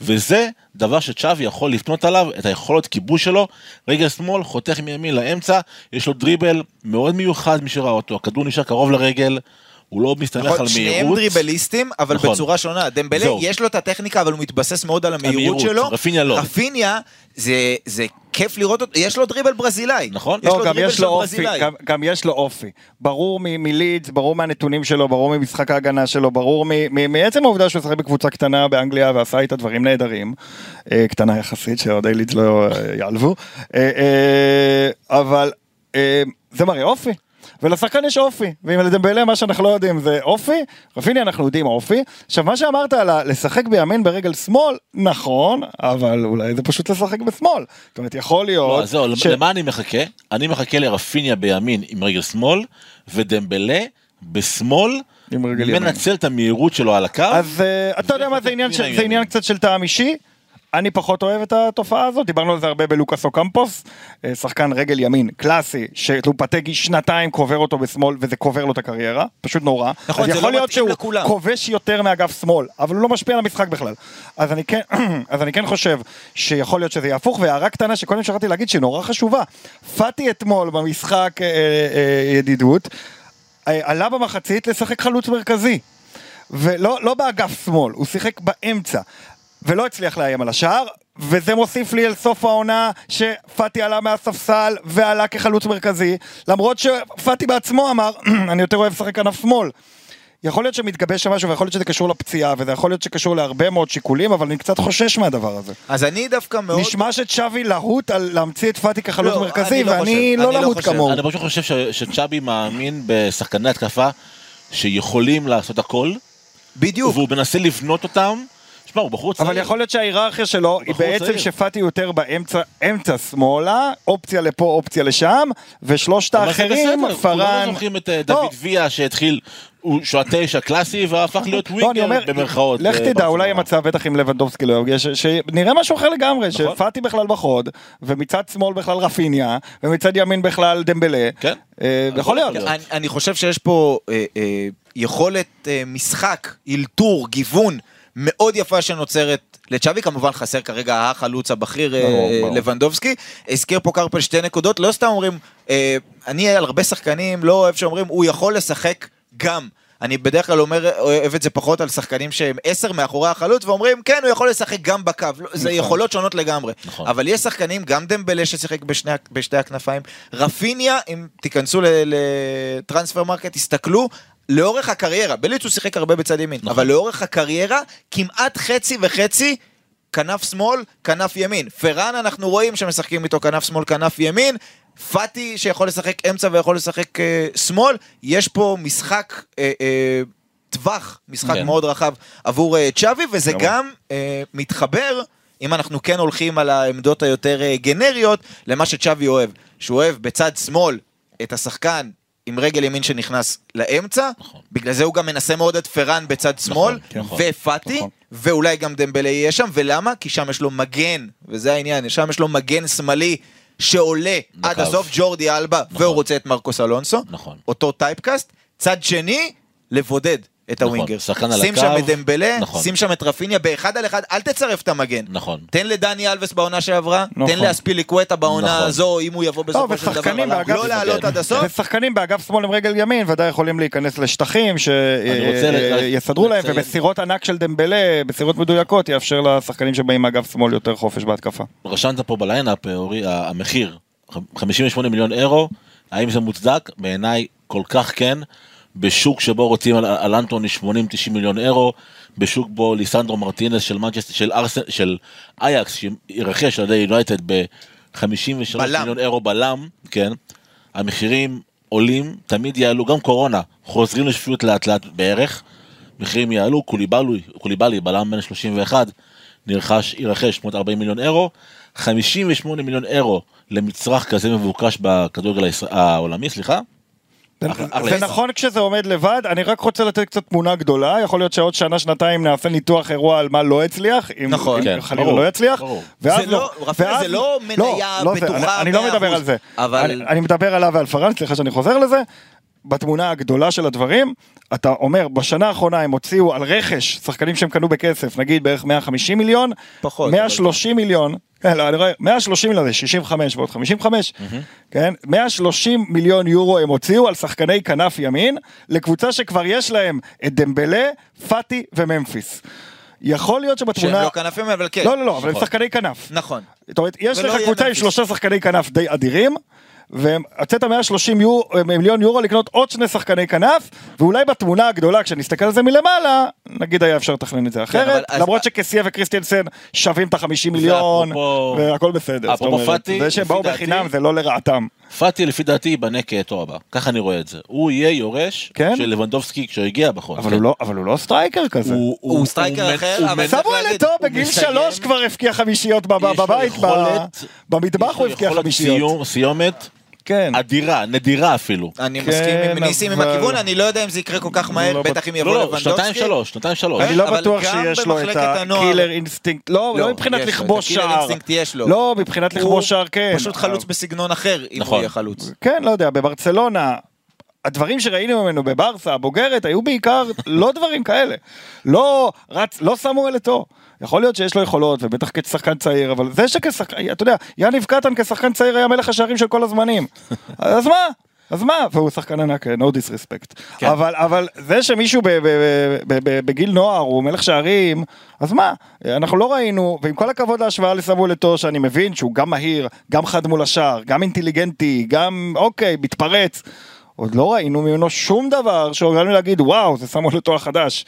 וזה דבר שצ'אבי יכול לפנות עליו, את היכולת כיבוש שלו, רגל שמאל, חותך מימין לאמצע, יש לו דריבל מאוד מיוחד מי שראה אותו, הכדור נשאר קרוב לרגל, הוא לא מסתמך נכון, על שניהם מהירות. דריבליסטים, אבל נכון. בצורה שונה. דמבלה, זהו. יש לו את הטכניקה, אבל הוא מתבסס מאוד על המהירות המהירות, שלו. רפיניה לא. רפיניה, זה, זה כיף לראות אותו, יש לו דריבל ברזילאי. נכון. יש לא, לו גם דריבל יש לו אופי. גם, גם יש לו אופי. ברור מ- מלידס, ברור מהנתונים שלו, ברור ממשחק ההגנה שלו, ברור מ- מ- מעצם העובדה שהוא שחק בקבוצה קטנה באנגליה ועשה איתה דברים נהדרים. אה, קטנה יחסית, שאוהדי לידס לא אה, יעלבו. אה, אה, אבל אה, זה מראה אופי. ולשחקן יש אופי, ואם לדמבלה מה שאנחנו לא יודעים זה אופי, רפיני אנחנו יודעים אופי. עכשיו מה שאמרת על לשחק בימין ברגל שמאל, נכון, אבל אולי זה פשוט לשחק בשמאל. זאת אומרת יכול להיות, לא, זהו, ש- למה אני מחכה? אני מחכה לרפיניה בימין עם רגל שמאל, ודמבלה בשמאל. מנצל את המהירות שלו על הקו. אז אה, אתה יודע מה זה עניין קצת של טעם אישי. אני פחות אוהב את התופעה הזאת, דיברנו על זה הרבה בלוקאס אוקמפוס, אה, שחקן רגל ימין, קלאסי, שלופטגי שנתיים קובר אותו בשמאל וזה קובר לו את הקריירה, פשוט נורא. נכון, אז זה יכול לא להיות שהוא לכולם. כובש יותר מאגף שמאל, אבל הוא לא משפיע על המשחק בכלל. אז אני כן, אז אני כן חושב שיכול להיות שזה יהפוך, והערה קטנה שקודם שכחתי להגיד שהיא נורא חשובה. פאטי אתמול במשחק אה, אה, ידידות, אה, עלה במחצית לשחק חלוץ מרכזי. ולא לא באגף שמאל, הוא שיחק באמצע. ולא הצליח לאיים על השער, וזה מוסיף לי אל סוף העונה שפאטי עלה מהספסל ועלה כחלוץ מרכזי, למרות שפאטי בעצמו אמר, אני יותר אוהב לשחק כנף שמאל. יכול להיות שמתגבש שם משהו, ויכול להיות שזה קשור לפציעה, וזה יכול להיות שקשור להרבה מאוד שיקולים, אבל אני קצת חושש מהדבר הזה. אז אני דווקא מאוד... נשמע שצ'אבי להוט על להמציא את פאטי כחלוץ לא, מרכזי, אני לא ואני לא לא חושב. כמוהו. אני פשוט חושב ש- שצ'אבי מאמין בשחקני התקפה שיכולים לעשות הכל, בדיוק. והוא מנסה לבנות אותם. שמע, הוא בחור צעיר. אבל יכול להיות שההיררכיה שלו היא בעצם צעיר. שפאטי יותר באמצע, אמצע שמאלה, אופציה לפה, אופציה לשם, ושלושת אבל זה האחרים, בסדר, פארן... כולנו זוכרים את אה, לא, דוד ויה שהתחיל, הוא התשע קלאסי והפך להיות לא, ווינגר אומר, במרכאות. לך אה, תדע. אולי יהיה מצב, בטח אם לבנדובסקי לא ש- שנראה משהו אחר לגמרי, נכון. שפאטי בכלל בחוד, ומצד שמאל בכלל רפיניה, ומצד ימין בכלל דמבלה. כן. אה, יכול להיות. אני, אני חושב שיש פה אה, אה, יכולת משחק, אלתור, גיוון מאוד יפה שנוצרת לצ'אבי, כמובן חסר כרגע החלוץ הבכיר אה. לבנדובסקי. הזכיר פה קרפל שתי נקודות, לא סתם אומרים, אה, אני על הרבה שחקנים לא אוהב שאומרים, הוא יכול לשחק גם. אני בדרך כלל אומר, אוהב את זה פחות על שחקנים שהם עשר מאחורי החלוץ, ואומרים, כן, הוא יכול לשחק גם בקו. לא, זה נכון. יכולות שונות לגמרי. נכון. אבל יש שחקנים, גם דמבלה ששיחק בשני, בשתי הכנפיים, רפיניה, אם תיכנסו לטרנספר מרקט, תסתכלו, לאורך הקריירה, בלידס הוא שיחק הרבה בצד ימין, נכון. אבל לאורך הקריירה, כמעט חצי וחצי, כנף שמאל, כנף ימין. פרן אנחנו רואים שמשחקים איתו כנף שמאל, כנף ימין. פאטי שיכול לשחק אמצע ויכול לשחק אה, שמאל, יש פה משחק אה, אה, טווח, משחק כן. מאוד רחב עבור אה, צ'אבי, וזה לגמרי. גם אה, מתחבר אם אנחנו כן הולכים על העמדות היותר אה, גנריות, למה שצ'אבי אוהב. שהוא אוהב בצד שמאל את השחקן עם רגל ימין שנכנס לאמצע, נכון. בגלל זה הוא גם מנסה מאוד את פראן בצד שמאל, כן, נכון. ופאטי, נכון. ואולי גם דמבלה יהיה שם, ולמה? כי שם יש לו מגן, וזה העניין, שם יש לו מגן שמאלי שעולה עד בקו. הסוף, ג'ורדי אלבה, נכון. והוא רוצה את מרקוס אלונסו, נכון. אותו typecast, צד שני, לבודד את נכון, ה winger. שחקן על שים הקו, שם את דמבלה, נכון. שים שם את רפיניה באחד על אחד, אל תצרף את המגן. נכון. תן לדני אלווס בעונה שעברה, נכון. תן לאספיליקווטה בעונה נכון. הזו, אם הוא יבוא בסופו של דבר, באגף- לא לעלות עד הסוף. ושחקנים באגף שמאל עם רגל ימין ודאי יכולים להיכנס לשטחים שיסדרו להם לציין. ומסירות ענק של דמבלה, מסירות מדויקות, יאפשר לשחקנים שבאים מאגף שמאל יותר חופש בהתקפה. רשמת פה ב lineup, אה, אורי, המחיר, ח- 58 מיליון אירו, האם זה מוצדק? בעיניי כל כך כן. בשוק שבו רוצים על, על אנטוני 80-90 מיליון אירו, בשוק בו ליסנדרו מרטינס של מנצ'סטר, של, ארסן, של אייקס, שירכש על ידי יונייטד ב-53 בלם. מיליון אירו בלם, כן, המחירים עולים, תמיד יעלו, גם קורונה, חוזרים לשפיות לאט לאט בערך, מחירים יעלו, קוליבאלי, קוליבאלי בלם בן 31, נרכש, ירכש 840 מיליון אירו, 58 מיליון אירו למצרך כזה מבוקש בכדורגל העולמי, סליחה. זה עסק. נכון כשזה עומד לבד, אני רק רוצה לתת קצת תמונה גדולה, יכול להיות שעוד שנה שנתיים נעשה ניתוח אירוע על מה לא הצליח, אם נכון. כן, חלילה לא יצליח. ואז לא- רפאל, ואז- זה לא מניה לא בטוחה אני- לא 100%, מדבר על זה, אני מדבר עליו ועל פארן, סליחה שאני חוזר לזה, בתמונה הגדולה של הדברים, אתה אומר, בשנה האחרונה הם הוציאו על רכש שחקנים שהם קנו בכסף, נגיד בערך 150 מיליון, פחות, 130 מיליון, כן, לא, אני רואה, 130 מיליון זה 65 ועוד 55, כן, 130 מיליון יורו הם הוציאו על שחקני כנף ימין, לקבוצה שכבר יש להם את דמבלה, פאטי וממפיס. יכול להיות שהם שבתמונה... לא כנפים, אבל כן. לא, לא, לא, אבל הם נכון. שחקני כנף. נכון. זאת אומרת, יש לך קבוצה עם. שלושה שחקני כנף די אדירים, והוצאת 130 יור, מיליון יורו לקנות עוד שני שחקני כנף, ואולי בתמונה הגדולה, כשנסתכל על זה מלמעלה, נגיד היה אפשר לתכנן את זה כן, אחרת, אז- למרות שקסיה וקריסטיאנסן שווים את ה-50 מיליון, ואפרופו- והכל בסדר. אפרופו אומרת, פאטי, זה שהם באו דעתי- בחינם זה לא לרעתם. פאטי לפי דעתי ייבנה כאתו הבא, ככה אני רואה את זה. הוא יהיה יורש כן? של לבנדובסקי כשהוא הגיע בחוץ. אבל כן. הוא לא- אבל הוא לא striker כזה. הוא striker הוא אחר, הוא אבל אתו הוא בגיל מסיים- שלוש כבר הבקיע חמישיות בבית, במטבח הוא הבקיע חמישיות. סיומת כן. אדירה, נדירה אפילו. אני כן, מסכים עם ניסים עם אבל- הכיוון, אני לא יודע אם זה יקרה כל כך מהר, לא בטח אם בט- יבוא לא, לא, לבנדובסקי. שנתיים שלוש, שנתיים שלוש. אני לא בטוח שיש לו את ה killer instinct, לא, לא לא, מבחינת לכבוש את ה killer שער. instinct יש לו. לא, מבחינת הוא לכבוש שער כן. פשוט חלוץ בסגנון אחר, אם הוא נכון. יהיה חלוץ. כן, לא יודע, בברצלונה, הדברים שראינו ממנו בברסה, הבוגרת, היו בעיקר לא דברים כאלה. לא רץ, לא שמו אל אתו. יכול להיות שיש לו יכולות, ובטח כשחקן צעיר, אבל זה שכשחקן, אתה יודע, יניב קטן כשחקן צעיר היה מלך השערים של כל הזמנים. אז מה? אז מה? והוא שחקן ענק, no disrespect. כן. אבל, אבל זה שמישהו ב, ב, ב, ב, בגיל נוער הוא מלך שערים, אז מה? אנחנו לא ראינו, ועם כל הכבוד להשוואה לסמואל אתו, שאני מבין שהוא גם מהיר, גם חד מול השער, גם אינטליגנטי, גם, אוקיי, מתפרץ. עוד לא ראינו ממנו שום דבר שאומרים להגיד, וואו, זה סמואל אתו החדש.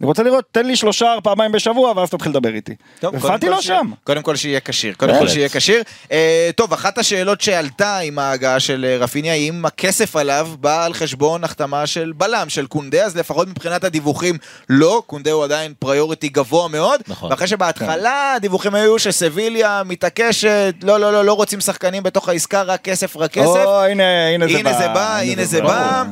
אני רוצה לראות, תן לי שלושה פעמיים בשבוע, ואז תתחיל לדבר איתי. כל לא שם. קודם כל שיהיה כשיר, קודם כל. שיהיה כשיר. אה, טוב, אחת השאלות שעלתה עם ההגעה של אה, רפיניה, היא אם הכסף עליו בא על חשבון החתמה של בלם, של קונדה, אז לפחות מבחינת הדיווחים לא, קונדה הוא עדיין פריוריטי גבוה מאוד, נכון. ואחרי שבהתחלה הדיווחים היו שסביליה מתעקשת, לא, לא, לא, לא רוצים שחקנים בתוך העסקה, רק כסף, רק כסף. או, הנה, הנה זה בא. הנה זה בא, הנה זה בא.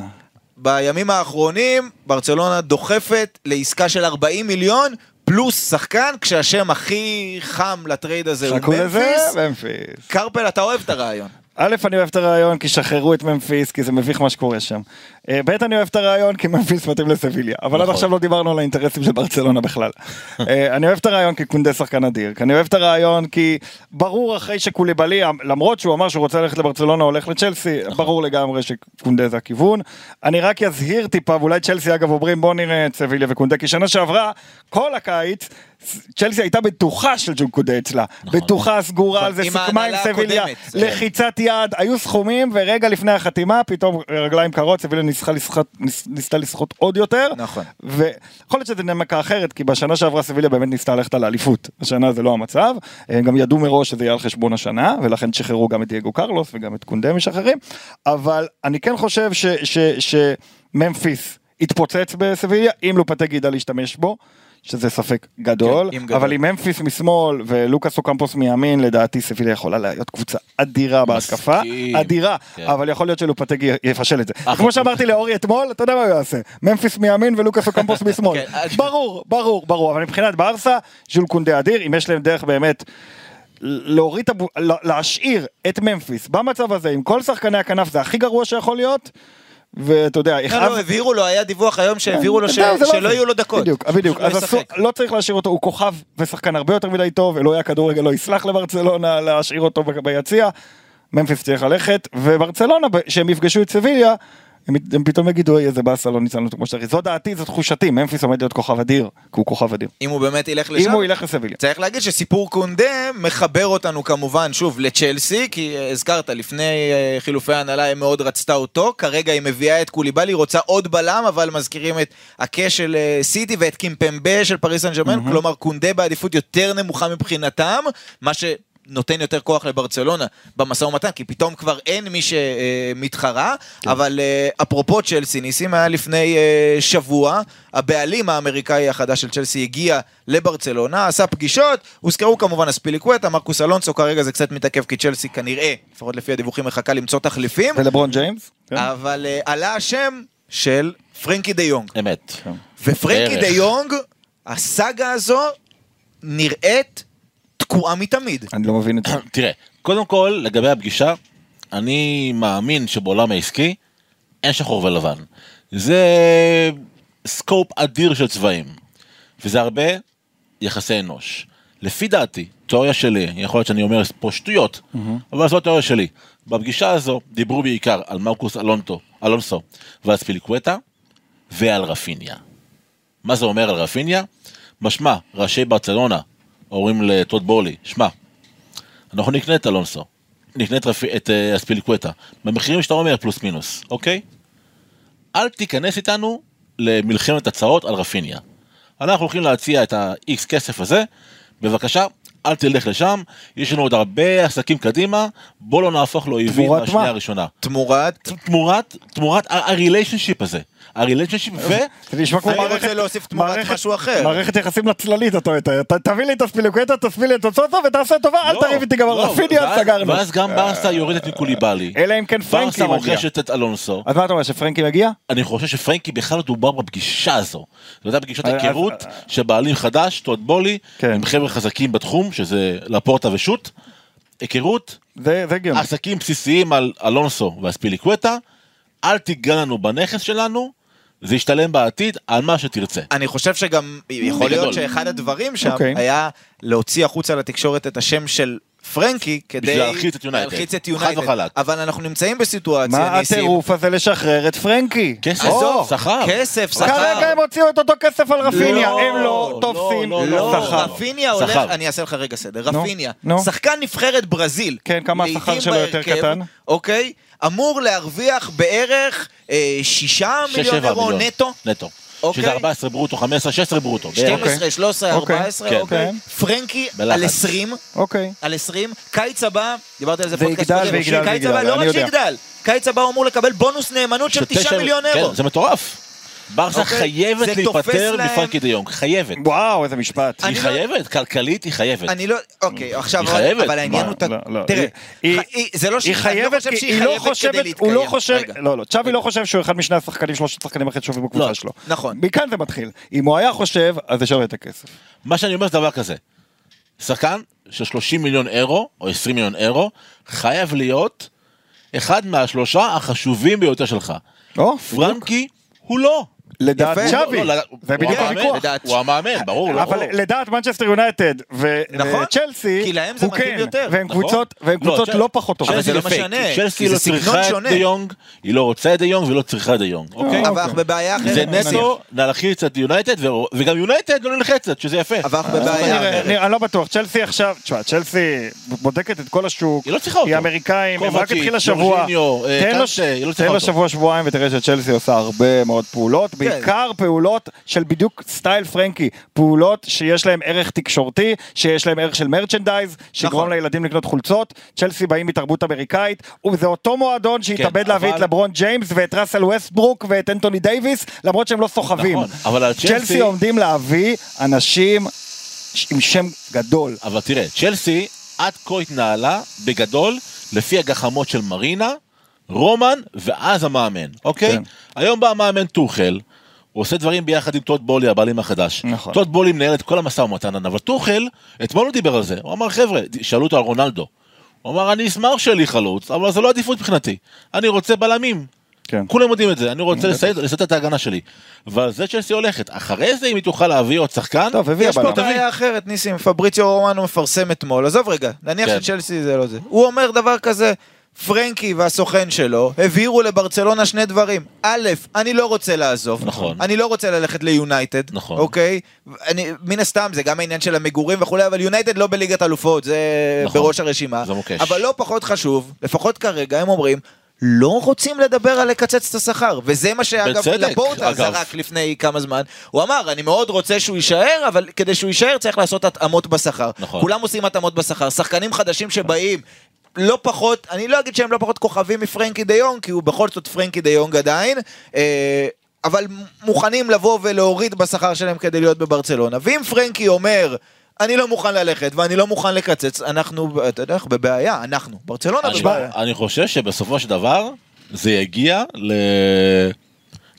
בימים האחרונים, ברצלונה דוחפת לעסקה של 40 מיליון, פלוס שחקן, כשהשם הכי חם ל trade הזה הוא חכו לזה, ממפיס. ממפיס. קרפל, אתה אוהב את הרעיון. א', אני אוהב את הרעיון כי שחררו את ממפיס, כי זה מביך מה שקורה שם. אה, ב', אני אוהב את הרעיון כי ממפיס מתאים לסביליה. אבל עד נכון. עכשיו לא דיברנו על האינטרסים של ברצלונה בכלל. אה, אני אוהב את הרעיון כי קונדה שחקן אדיר. אני אוהב את הרעיון כי ברור אחרי שקוליבאלי, למרות שהוא אמר שהוא רוצה ללכת לברצלונה, הולך לצ'לסי, ברור לגמרי שקונדה זה הכיוון. אני רק אזהיר טיפה, ואולי צ'לסי אגב אומרים בוא נראה את סביליה וקונדה, כי שנה שעברה, כל הקיץ, צ'לסי הייתה בטוחה של ג'ון קונדה אצלה. בטוחה, סגורה על זה, סיכמה עם סביליה. הקודמת. לחיצת יד, היו סכומים, ורגע לפני החתימה, פתאום רגליים קרות, סביליה ניסתה לסחוט, עוד יותר. נכון. ויכול להיות שזה דינמיקה אחרת, כי בשנה שעברה סביליה באמת ניסתה ללכת על האליפות. השנה זה לא המצב. הם גם ידעו מראש שזה יהיה על חשבון השנה, ולכן שחררו גם את דייגו קרלוס וגם את קונדה משחררים. אבל אני כן חושב שממפיס יתפוצץ בסביליה, אם לופטגי ידע להשתמש בו. שזה ספק גדול, כן, גדול. אבל עם ממפיס משמאל ולוקאס אוקמפוס מימין, לדעתי סביליה יכולה להיות קבוצה אדירה בהתקפה. אדירה, כן. אבל יכול להיות שלופטגי יפשל את זה. כמו שאמרתי לאורי אתמול, אתה יודע מה הוא יעשה, ממפיס מימין ולוקאס אוקמפוס משמאל. כן, ברור, ברור, ברור, אבל מבחינת ברסה, ז'ול קונדה אדיר, אם יש להם דרך באמת להוריד, להשאיר את ממפיס במצב הזה עם כל שחקני הכנף זה הכי גרוע שיכול להיות. ואתה יודע, לא, לא, הבהירו לו, היה דיווח היום שהעבירו לו זה לא שלא. יהיו לו דקות. בדיוק, בדיוק. לא אז. לא צריך להשאיר אותו, הוא כוכב ושחקן הרבה יותר מדי טוב, אלוהי הכדורגל לא יסלח לברצלונה להשאיר אותו ביציע. ממפיס צריך ללכת, וברצלונה, שהם יפגשו את סביליה, הם, הם פתאום יגידו, "אוי, איזה באסה, לא ניצלנו אותו כמו שצריך. זו דעתי, זו תחושתי, ממפיס עומד להיות כוכב אדיר, כי הוא כוכב אדיר. אם הוא באמת ילך לשם. אם הוא ילך לסביליה. צריך להגיד שסיפור קונדה מחבר אותנו כמובן שוב לצ'לסי, כי אה, הזכרת, לפני אה, חילופי ההנהלה היא מאוד רצתה אותו, כרגע היא מביאה את קוליבאלי, רוצה עוד בלם, אבל מזכירים את הקש של אה, סיטי ואת קימפמבה של פריס סן ג'רמן, כלומר קונדה בעדיפות יותר נמוכה מבחינתם, מה ש... נותן יותר כוח לברצלונה במשא ומתן, כי פתאום כבר אין מי שמתחרה, אבל אה, אפרופו צ'לסי, ניסים היה לפני אה, שבוע, הבעלים האמריקאי החדש של צ'לסי הגיע לברצלונה, עשה פגישות, הוזכרו כמובן אספיליקווטה, מרקוס אלונסו, כרגע זה קצת מתעכב כי צ'לסי כנראה, לפחות לפי הדיווחים, מחכה למצוא תחליפים, ולברון ג'יימס? כן. אבל אה, עלה השם של פרנקי דה יונג. אמת. ופרנקי בערך. דה יונג, הסאגה הזו נראית תקועה מתמיד. אני לא מבין את זה. תראה, קודם כל, לגבי הפגישה, אני מאמין שבעולם העסקי אין שחור ולבן. זה scope אדיר של צבעים, וזה הרבה יחסי אנוש. לפי דעתי, תיאוריה שלי, יכול להיות שאני אומר פה שטויות, אבל זו התיאוריה שלי. בפגישה הזו דיברו בעיקר על מרקוס אלונטו, אלונסו ועל אספיליקווטה ועל רפיניה. מה זה אומר על רפיניה? משמע, ראשי ברצלונה אומרים לטוד בוהלי, שמע, אנחנו נקנה את אלונסו, נקנה את, רפי, את uh, אספיליקווטה, במחירים שאתה אומר פלוס מינוס, אוקיי? אל תיכנס איתנו למלחמת הצעות על רפיניה. אנחנו הולכים להציע את ה-X כסף הזה, בבקשה, אל תלך לשם, יש לנו עוד הרבה עסקים קדימה, בוא לא נהפוך לאויבים מהשנייה מה? הראשונה. תמורת... תמורת, תמורת ה-relationship הזה, ה-relationship ו... זה נשמע כמו אני רוצה מערכת... להוסיף תמורת מערכת- משהו אחר. מערכת יחסים לצללית, אתה. ת- תביא לי את הספילוקטה, תספיל לי את הצוצו ותעשה טובה, אל לא, תריב איתי גם על לא, רפיניה, סגרנו. ואז גם ברסה יורדת מקוליבאלי. אלא אם כן פרנקי ברסה מגיע. רוכשת את אלונסו. אז מה אתה אומר, שפרנקי מגיע? אני חושב שפרנקי בכלל לא דובר בפגישה הזו. זו הייתה פגישת היכרות אז- של בעלים חדש, טוד בולי, כן. עם חבר'ה חזקים בתחום, שזה לפורטה ושות'. היכרות, זה זה הגיוני. עסקים בסיסיים על אלונסו והספיליקווטה, אל תיגע לנו בנכס שלנו, זה ישתלם בעתיד על מה שתרצה. אני חושב שגם יכול להיות. שאחד הדברים שם אוקיי. היה להוציא החוצה לתקשורת את השם של פרנקי כדי להלחיץ את יונייטד. להלחיץ את חד יונייטד. וחלק. אבל אנחנו נמצאים בסיטואציה, מה ניסים. הטירוף הזה לשחרר את פרנקי? כסף, עזוב, שכר. כסף, שכר. כרגע הם הוציאו את אותו כסף על רפיניה, לא, הם לא לא, תופסים לא, לא, שכר. רפיניה הולך, שכר. אני אעשה לך רגע סדר, רפיניה, נו. שחקן נבחרת ברזיל, כן, כמה השכר שלו יותר קטן? אוקיי, אמור להרוויח בערך אה, שישה שש, מיליון אירו מיליון. נטו, נטו. אוקיי. שזה 14 ברוטו, 15, 16 ברוטו. בערך. 12, 13, אוקיי. 14, כן. אוקיי, כן. פרנקי בלחץ. על 20, אוקיי. על 20, קיץ הבא, דיברתי על זה יגדל קודם, ויגדל קיץ ויגדל, הבא לא רק. שיגדל, קיץ הבא הוא אמור לקבל בונוס נאמנות של 9 שתשע- מיליון כן, אירו. זה מטורף. ברסה אוקיי? חייבת להיפטר להם- מפרנקי דה יונג, חייבת. וואו, איזה משפט. אני היא לא- חייבת, כלכלית היא חייבת. אני לא, אוקיי, עכשיו, היא חייבת. אבל העניין? הוא, לא, לא. תראה, היא- היא- זה לא היא שהיא חייבת, אני לא חושב כי שהיא היא לא חייבת כדי חושבת, הוא להתקיים. לא חושב, רגע. לא, לא, צ'אבי לא חושב שהוא אחד משני השחקנים, שלושת השחקנים הכי טובים בקבוצה לא, שלו. נכון. מכאן זה מתחיל. אם הוא היה חושב, אז זה שווה את הכסף. מה שאני אומר זה דבר כזה, שחקן של 30 מיליון אירו, או 20 מיליון אירו, חייב להיות אחד מהשלושה החשובים ביותר שלך. או, פרנקי הוא לא. לדעת. צ'אבי, לא, לא, זה הוא בדיוק המאמן, הוויכוח. הוא המאמן, ברור. לא. אבל לדעת מנצ'סטר יונייטד ו- נכון, וצ'לסי, כי להם זה הוא כן, יותר. והם נכון. קבוצות לא, לא פחות טובות. אבל זה לא משנה, צ'לסי זה לא סגנון צריכה את שונה. דה יונג, היא לא רוצה את דה יונג ולא צריכה את דה יונג, אוקיי? אבל אנחנו בבעיה אחרת. זה. נטו להלחיץ את יונייטד, ו- וגם יונייטד לא נלחצת, שזה יפה. אבל אנחנו בבעיה אחרת. אני לא בטוח, צ'לסי עכשיו, תשמע, צ'לסי בודקת את כל השוק, היא לא אמריקאים, הם רק התחילה שבוע, אה, תן לו- לא. שבוע שבועיים ותראה שצ'לסי עושה הרבה מאוד פעולות, בעיקר פעולות של בדיוק style פרנקי, פעולות שיש להם ערך תקשורתי, שיש להם ערך של merchandise, שיגרום נכון. לילדים לקנות חולצות, צ'לסי באים מתרבות אמריקאית, וזה אותו מועדון שהתאבד כן, להביא את לברון ג'יימס ואת ראסל ווסטברוק ואת אנטוני דייוויס, למרות שהם לא סוחבים. נכון, צ'לסי עומדים להביא אנשים עם שם גדול. אבל תראה, צ'לסי עד כה התנהלה בגדול לפי הגחמות של מרינה, רומן ואז המאמן, אוקיי? כן. היום בא המאמן טוחל, הוא עושה דברים ביחד עם טוד בולי, הבעלים החדש. נכון. טוד בולי מנהל את כל המשא ומתן, אבל טוחל, אתמול הוא דיבר על זה, הוא אמר חבר'ה, שאלו אותו על רונלדו. הוא אמר אני אשמח שלי חלוץ, אבל זה לא עדיפות מבחינתי, אני רוצה בלמים. כן. כולם יודעים את זה, אני רוצה לסייד- את ההגנה שלי. ועל זה צ'לסי הולכת. אחרי זה אם היא תוכל להביא עוד שחקן, טוב, הביאה יש פה בלם. בעיה אחרת, ניסים, פבריציו רומנו מפרסם אתמול, עזוב רגע, נניח כן. שצ'לסי זה לא זה. הוא אומר דבר כזה, פרנקי והסוכן שלו הבהירו לברצלונה שני דברים. א', אני לא רוצה לעזוב. נכון. אני לא רוצה ללכת ליונייטד. נכון. אוקיי? אני, מן הסתם, זה גם העניין של המגורים וכולי, אבל יונייטד לא בליגת אלופות, זה נכון. בראש הרשימה. זה מוקש. אבל לא פחות חשוב, לפחות כרגע הם אומרים, לא רוצים לדבר על לקצץ את השכר, וזה מה שאגב לפורטה. זרק לפני כמה זמן. הוא אמר, אני מאוד רוצה שהוא יישאר, אבל כדי שהוא יישאר צריך לעשות התאמות בשכר. נכון. כולם עושים התאמות בשכר, שחקנים חדשים שבאים. לא פחות, אני לא אגיד שהם לא פחות כוכבים מפרנקי דה יונג, כי הוא בכל זאת פרנקי דה יונג עדיין, אה, אבל מוכנים לבוא ולהוריד בשכר שלהם כדי להיות בברצלונה. ואם פרנקי אומר, אני לא מוכן ללכת ואני לא מוכן לקצץ, אנחנו, אתה יודע, אנחנו בבעיה, אנחנו, ברצלונה אני, בבעיה. אני חושב שבסופו של דבר זה יגיע ל...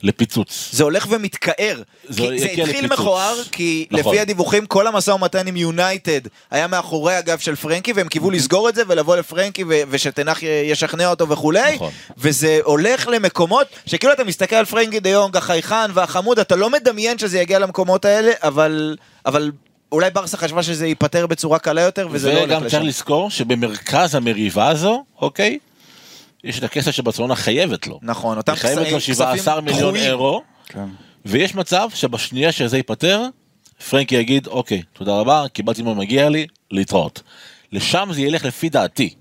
לפיצוץ. זה הולך ומתכער. זה זה התחיל לפיצוץ. מכוער, כי נכון. לפי הדיווחים כל המשא ומתן עם יונייטד היה מאחורי הגב של פרנקי, והם קיוו לסגור את זה ולבוא לפרנקי ו- ושתנח ישכנע אותו וכולי, נכון. וזה הולך למקומות שכאילו אתה מסתכל על פרנקי דה יונג, החייכן והחמוד, אתה לא מדמיין שזה יגיע למקומות האלה, אבל... אבל אולי ברסה חשבה שזה ייפתר בצורה קלה יותר, וזה לא הולך וגם לשם. צריך לזכור שבמרכז המריבה הזו, אוקיי? יש את הכסף שברצלונה חייבת לו. נכון, אותם היא חייבת לו כספים 17 מיליון דחויים. אירו, כן. ויש מצב שבשנייה שזה ייפתר, פרנקי יגיד, אוקיי, תודה רבה, קיבלתי מה מגיע לי, להתראות. לשם זה ילך לפי דעתי.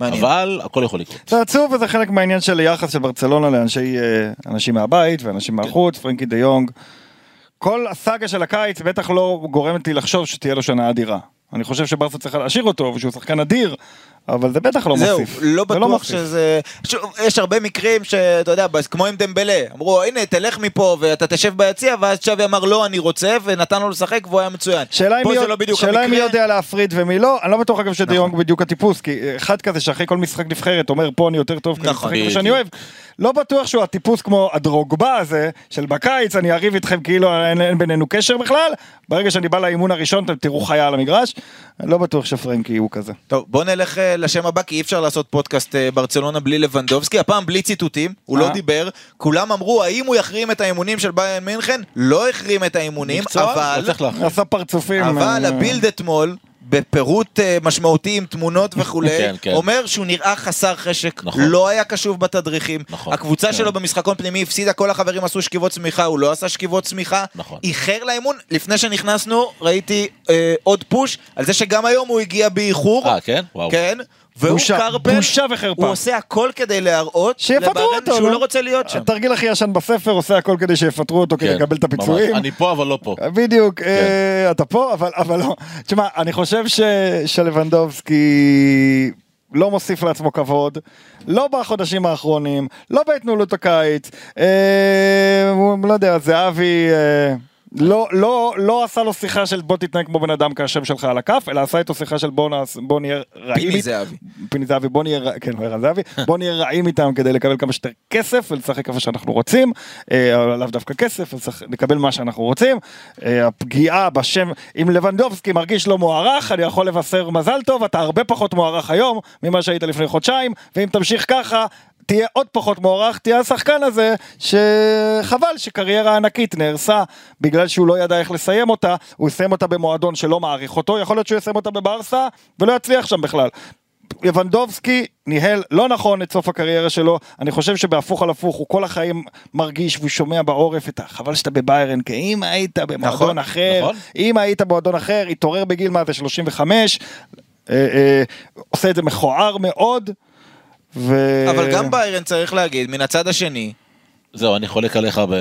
מעניין. אבל הכל יכול לקרות. זה עצוב וזה חלק מהעניין של יחס של ברצלונה לאנשי, אה, אנשים מהבית ואנשים מהחוץ, פרנקי דה יונג. כל הסאגה של הקיץ בטח לא גורמת לי לחשוב שתהיה לו שנה אדירה. אני חושב שברסה צריכה להשאיר אותו ושהוא שחקן אדיר, אבל זה בטח לא זהו, מוסיף. לא זה בטוח מוסיף. שזה... שוב, יש הרבה מקרים שאתה יודע, כמו עם דמבלה, אמרו הנה תלך מפה ואתה תשב ביציע, ואז צ'אבי אמר לא אני רוצה, ונתן לו לשחק והוא היה מצוין. שאלה אם מי, לא מי. יודע להפריד ומי לא, אני לא בטוח אגב שדה נכון. בדיוק הטיפוס, כי אחד כזה שאחרי כל משחק נבחרת אומר פה אני יותר טוב, כי אני נכון, משחק כמו שאני. אוהב, לא בטוח שהוא הטיפוס כמו הדרוגבה הזה, של בקיץ אני אריב איתכם כאילו אין, אין בינינו קשר בכלל, ברגע שאני בא לאימון הראשון אתם תראו חיה על המגרש, לא בטוח שפרנקי הוא כזה. טוב, בוא נלך אה, לשם הבא, כי אי אפשר לעשות פודקאסט אה, ברצלונה בלי לבנדובסקי, הפעם בלי ציטוטים, הוא לא אה? דיבר, כולם אמרו האם הוא יחרים את האימונים של ביין מינכן, לא החרים את האימונים, מקצוע, אבל... לא צריך להחליט. עשה פרצופים. אבל אה, הבילד אתמול, בפירוט אה, משמעותי עם תמונות וכולי, כן, כן. אומר שהוא נראה חסר חשק, נכון. לא היה קשוב בתדריכים. נכון, הקבוצה כן. שלו במשחקון פנימי הפסידה, כל החברים עשו שכיבות צמיחה, הוא לא עשה שכיבות צמיחה. נכון. איחר לאימון, לפני שנכנסנו ראיתי אה, עוד פוש, על זה שגם היום הוא הגיע באיחור. אה, כן? וואו. כן. והוא בושה, קרפל, בושה וחרפה. הוא עושה הכל כדי להראות שיפטרו לברן אותו, שהוא נו. לא רוצה להיות שם. התרגיל הכי ישן בספר עושה הכל כדי שיפטרו אותו כדי כן, לקבל את ממש. הפיצויים. אני פה אבל לא פה. בדיוק, כן. אה, אתה פה, אבל, אבל לא. תשמע, אני חושב ש, שלבנדובסקי לא מוסיף לעצמו כבוד, לא בחודשים האחרונים, לא בהתנהלות הקיץ, אה, הוא, לא יודע, זהבי... אה, לא, לא, לא עשה לו שיחה של בוא תתנהג כמו בן אדם כשהשם שלך על הכף, אלא עשה איתו שיחה של בוא, נעש, בוא נהיה רעים. פיני זהבי. פיני זהבי, בוא נהיה, כן, הוא ערן זהבי, בוא נהיה רעים איתם כדי לקבל כמה שיותר כסף ולשחק איפה שאנחנו רוצים, אה, לאו דווקא כסף, אז לקבל מה שאנחנו רוצים. אה, הפגיעה בשם, אם לבנדובסקי מרגיש לא מוערך, אני יכול לבשר מזל טוב, אתה הרבה פחות מוערך היום ממה שהיית לפני חודשיים, ואם תמשיך ככה, תהיה עוד פחות מוערך, תהיה השחקן הזה, שחבל שקריירה ענקית נהרסה בגלל שהוא לא ידע איך לסיים אותה, הוא יסיים אותה במועדון שלא מעריך אותו, יכול להיות שהוא יסיים אותה בברסה ולא יצליח שם בכלל. לבנדובסקי ניהל לא נכון את סוף הקריירה שלו, אני חושב שבהפוך על הפוך הוא כל החיים מרגיש והוא שומע בעורף את ה... חבל שאתה בביירן, כי אם היית במועדון נכון, אחר, נכון. אם היית במועדון אחר, התעורר בגיל מה זה 35, אה, אה, עושה את זה מכוער מאוד. ו... אבל גם ביירן צריך להגיד, מן הצד השני, זהו, אני חולק עליך ב...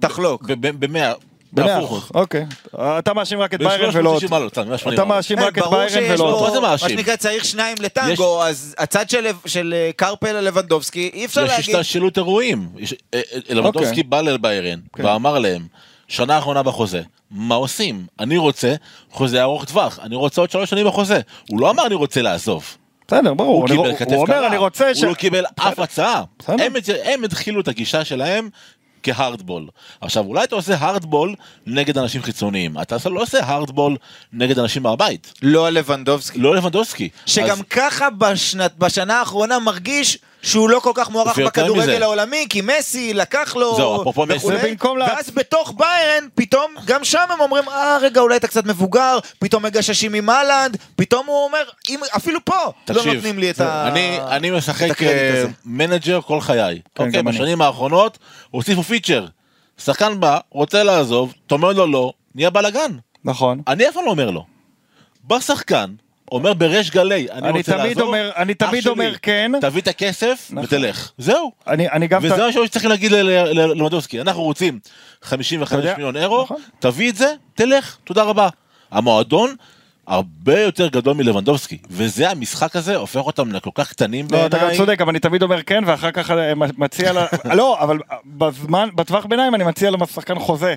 תחלוק. במאה. במאה בהפוך. אוקיי. אתה מאשים רק את ביירן ולא... 390 מעלות, סתם, 180 אתה. מאשים רק את ביירן ולא אותו. מה זה מה מאשים? שנקרא צריך שניים לטנגו, אז הצד של- של אה, קרפל ללבנדובסקי, אי אפשר יש להגיד. השתלשלות אירועים. יש- אה, אה, לבנדובסקי אוקיי. בא לביירן כן. ואמר להם, שנה אחרונה בחוזה, מה עושים? אני רוצה חוזה ארוך טווח, אני רוצה עוד שלוש שנים בחוזה. הוא לא אמר אני רוצה לעזוב. בסדר, ברור. הוא קיבל כתף הוא אומר, קרה, אני רוצה ש... הוא לא קיבל אף הצעה. בסדר. הם הם התחילו את הגישה שלהם כ hardball. עכשיו אולי אתה עושה hardball נגד אנשים חיצוניים, אתה לא עושה hardball נגד אנשים מהבית. לא לבנדובסקי. לא לבנדובסקי. שגם אז- ככה בשנת, בשנה האחרונה מרגיש שהוא לא כל כך מוערך בכדורגל. העולמי, כי מסי לקח לו... זהו, אפרופו מסי. ואז בתוך ביירן, פתאום, גם שם הם אומרים, אה, רגע, אולי אתה קצת מבוגר, פתאום מגששים עם הולנד, פתאום הוא אומר, אם, אפילו פה, לא תקשיב, נותנים לי את ה... אני, אני את משחק אה. מנג'ר כל חיי. אוקיי, גם אני. בשנים האחרונות הוסיפו פיצ'ר. שחקן בא, רוצה לעזוב, אתה אומר לו לא, נהיה בלאגן. נכון. אני אף פעם לא אומר לו. בא שחקן, אומר בריש גלי, אני, אני רוצה תמיד לעזוב, אומר- אני תמיד שלי, אומר כן. תביא את הכסף נכון. ותלך. זהו. אני אני גם... וזה מה שצריך להגיד ל- ל- ל- ללמדובסקי, אנחנו רוצים 55 אתה יודע, מיליון אירו, נכון. תביא את זה, תלך, תודה רבה. המועדון הרבה יותר גדול מלבנדובסקי, וזה המשחק הזה הופך אותם לכל כך קטנים לא, אתה גם בעיניי. צודק, אבל אני תמיד אומר כן, ואחר כך אה, מציע לה... לא, אבל בזמן, בטווח ביניים אני מציע לשחקן חוזה.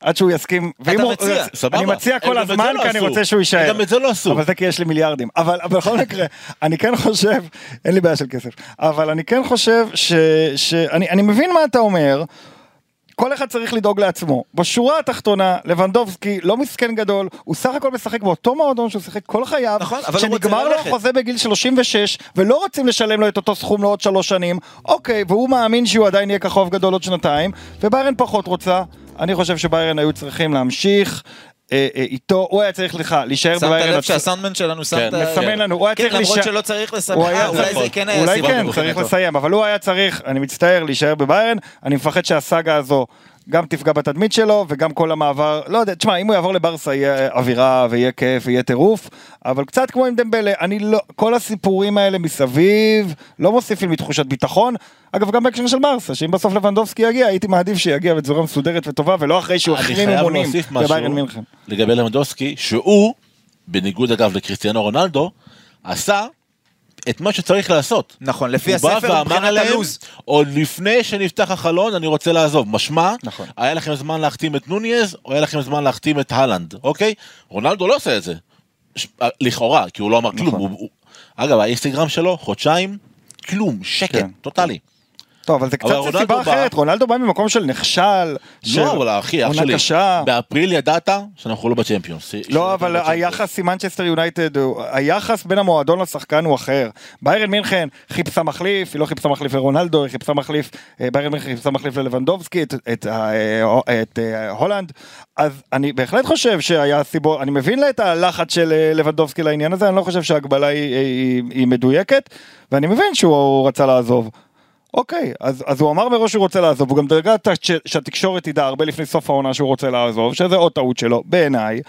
עד שהוא יסכים. הוא- מציע. סבבה. אני מציע כל הזמן לא כי אני. רוצה שהוא יישאר. גם את זה לא עשו. אבל זה כי יש לי מיליארדים. אבל בכל מקרה, אני כן חושב, אין לי בעיה של כסף, אבל אני כן חושב ש... אני מבין מה אתה אומר. כל אחד צריך לדאוג לעצמו. בשורה התחתונה, לבנדובסקי לא מסכן גדול, הוא סך הכל משחק באותו מועדון שהוא שיחק כל חייו, נכון, שנגמר לו. החוזה בגיל 36, ולא רוצים לשלם לו את אותו סכום לעוד שלוש שנים, אוקיי, והוא מאמין שהוא עדיין יהיה עוף גדול עוד שנתיים, וביירן פחות רוצה. אני חושב שביירן היו צריכים להמשיך אה, אה, איתו, הוא היה צריך, סליחה, להישאר שמת בביירן. לב הצ- שהסאונדמן שלנו שם כן, את ה... מסמן לנו, הוא היה כן, צריך למרות להישאר- שלא צריך לסמן, אולי זה כן היה אולי סיבה כן, מבחינתו. צריך לסיים, אבל הוא היה צריך, אני מצטער, להישאר בביירן, אני מפחד שהסאגה הזו גם תפגע בתדמית שלו, וגם כל המעבר, לא יודע, תשמע, אם הוא יעבור לברסה יהיה אווירה, ויהיה כיף, ויהיה טירוף, אבל קצת כמו עם דמבלה, אני לא, כל הסיפורים האלה מסביב, לא מוסיפים לי תחושת ביטחון, אגב, גם בהקשר של ברסה, שאם בסוף לבנדובסקי יגיע, הייתי מעדיף שיגיע בצורה מסודרת וטובה, ולא אחרי שהוא החרים אימונים משהו בביירן מינכן. לגבי למדובסקי, שהוא, בניגוד אגב לקריסטיאנו רונלדו, עשה את מה שצריך לעשות. נכון, לפי הוא בא הספר ואמר מבחינת להם, הלו"ז. עוד לפני שנפתח החלון אני רוצה לעזוב. משמע, נכון. היה לכם זמן להחתים את נוניז, או היה לכם זמן להחתים את הלנד, אוקיי? רונלדו לא עושה את זה. ש- לכאורה, כי הוא לא אמר כלום. נכון. הוא- הוא- אגב, האינסטגרם שלו, חודשיים, כלום, שקט, כן. טוטאלי. טוב, אבל זה קצת אבל סיבה בא- אחרת, רונלדו בא ממקום של נכשל, של לא, אבל אחי, אח שלי, קשה. באפריל ידעת שאנחנו לא בצ'מפיונס. לא, אבל לא היחס עם מנצ'סטר יונייטד, היחס בין המועדון לשחקן הוא אחר. ביירן מינכן חיפשה מחליף, היא לא חיפשה מחליף לרונלדו, היא חיפשה מחליף, אה, ביירן מינכן חיפשה מחליף ללבנדובסקי, את, את, אה, את אה, הולנד. אז אני בהחלט חושב שהיה סיבות, אני מבין את הלחץ של לבנדובסקי לעניין הזה, אני לא חושב שההגבלה היא, היא, היא מדויקת, ואני מבין שהוא רצה לעזוב. אוקיי, אז, אז הוא אמר מראש שהוא רוצה לעזוב, הוא גם דרגה ש- שהתקשורת תדע הרבה לפני סוף העונה שהוא רוצה לעזוב, שזה עוד טעות שלו, בעיניי.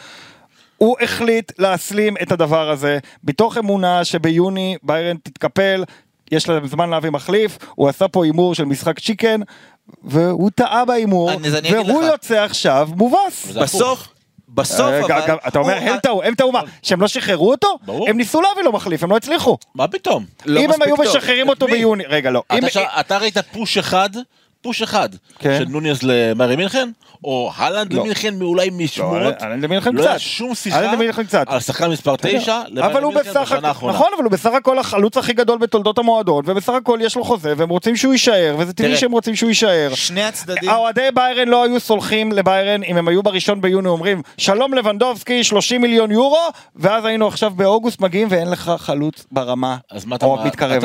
הוא החליט להסלים את הדבר הזה, מתוך אמונה שביוני ביירן תתקפל, יש להם זמן להביא מחליף, הוא עשה פה הימור של משחק צ'יקן, והוא טעה בהימור, והוא לך. יוצא עכשיו מובס. בסוף, בסוף, אה, אבל... אתה אומר, הוא- הם טעו, הם טעו מה? שהם לא שחררו אותו? ברור. הם ניסו להביא לו מחליף, הם לא הצליחו. מה פתאום? לא אם הם מספיק היו. משחררים אותו? ביוני, רגע לא, אתה ראית פוש אחד, פוש אחד, כן. של נוניז למארי מינכן, או הלנד לא. למינכן אולי משמועות, הלנד למינכן לא היה קצת. שום שיחה הלנד. על שחקן מספר 9 אבל הוא בסך הכל, נכון, אבל הוא בסך הכל החלוץ הכי גדול בתולדות המועדון, ובסך הכל יש לו חוזה, והם רוצים שהוא יישאר, וזה טבעי שהם רוצים שהוא יישאר. שני הצדדים... האוהדי ביירן לא היו סולחים לביירן אם הם היו בראשון ביוני אומרים שלום לבנדובסקי 30 מיליון יורו ואז היינו עכשיו באוגוסט מגיעים ואין לך חלוץ ברמה אז מה אתה.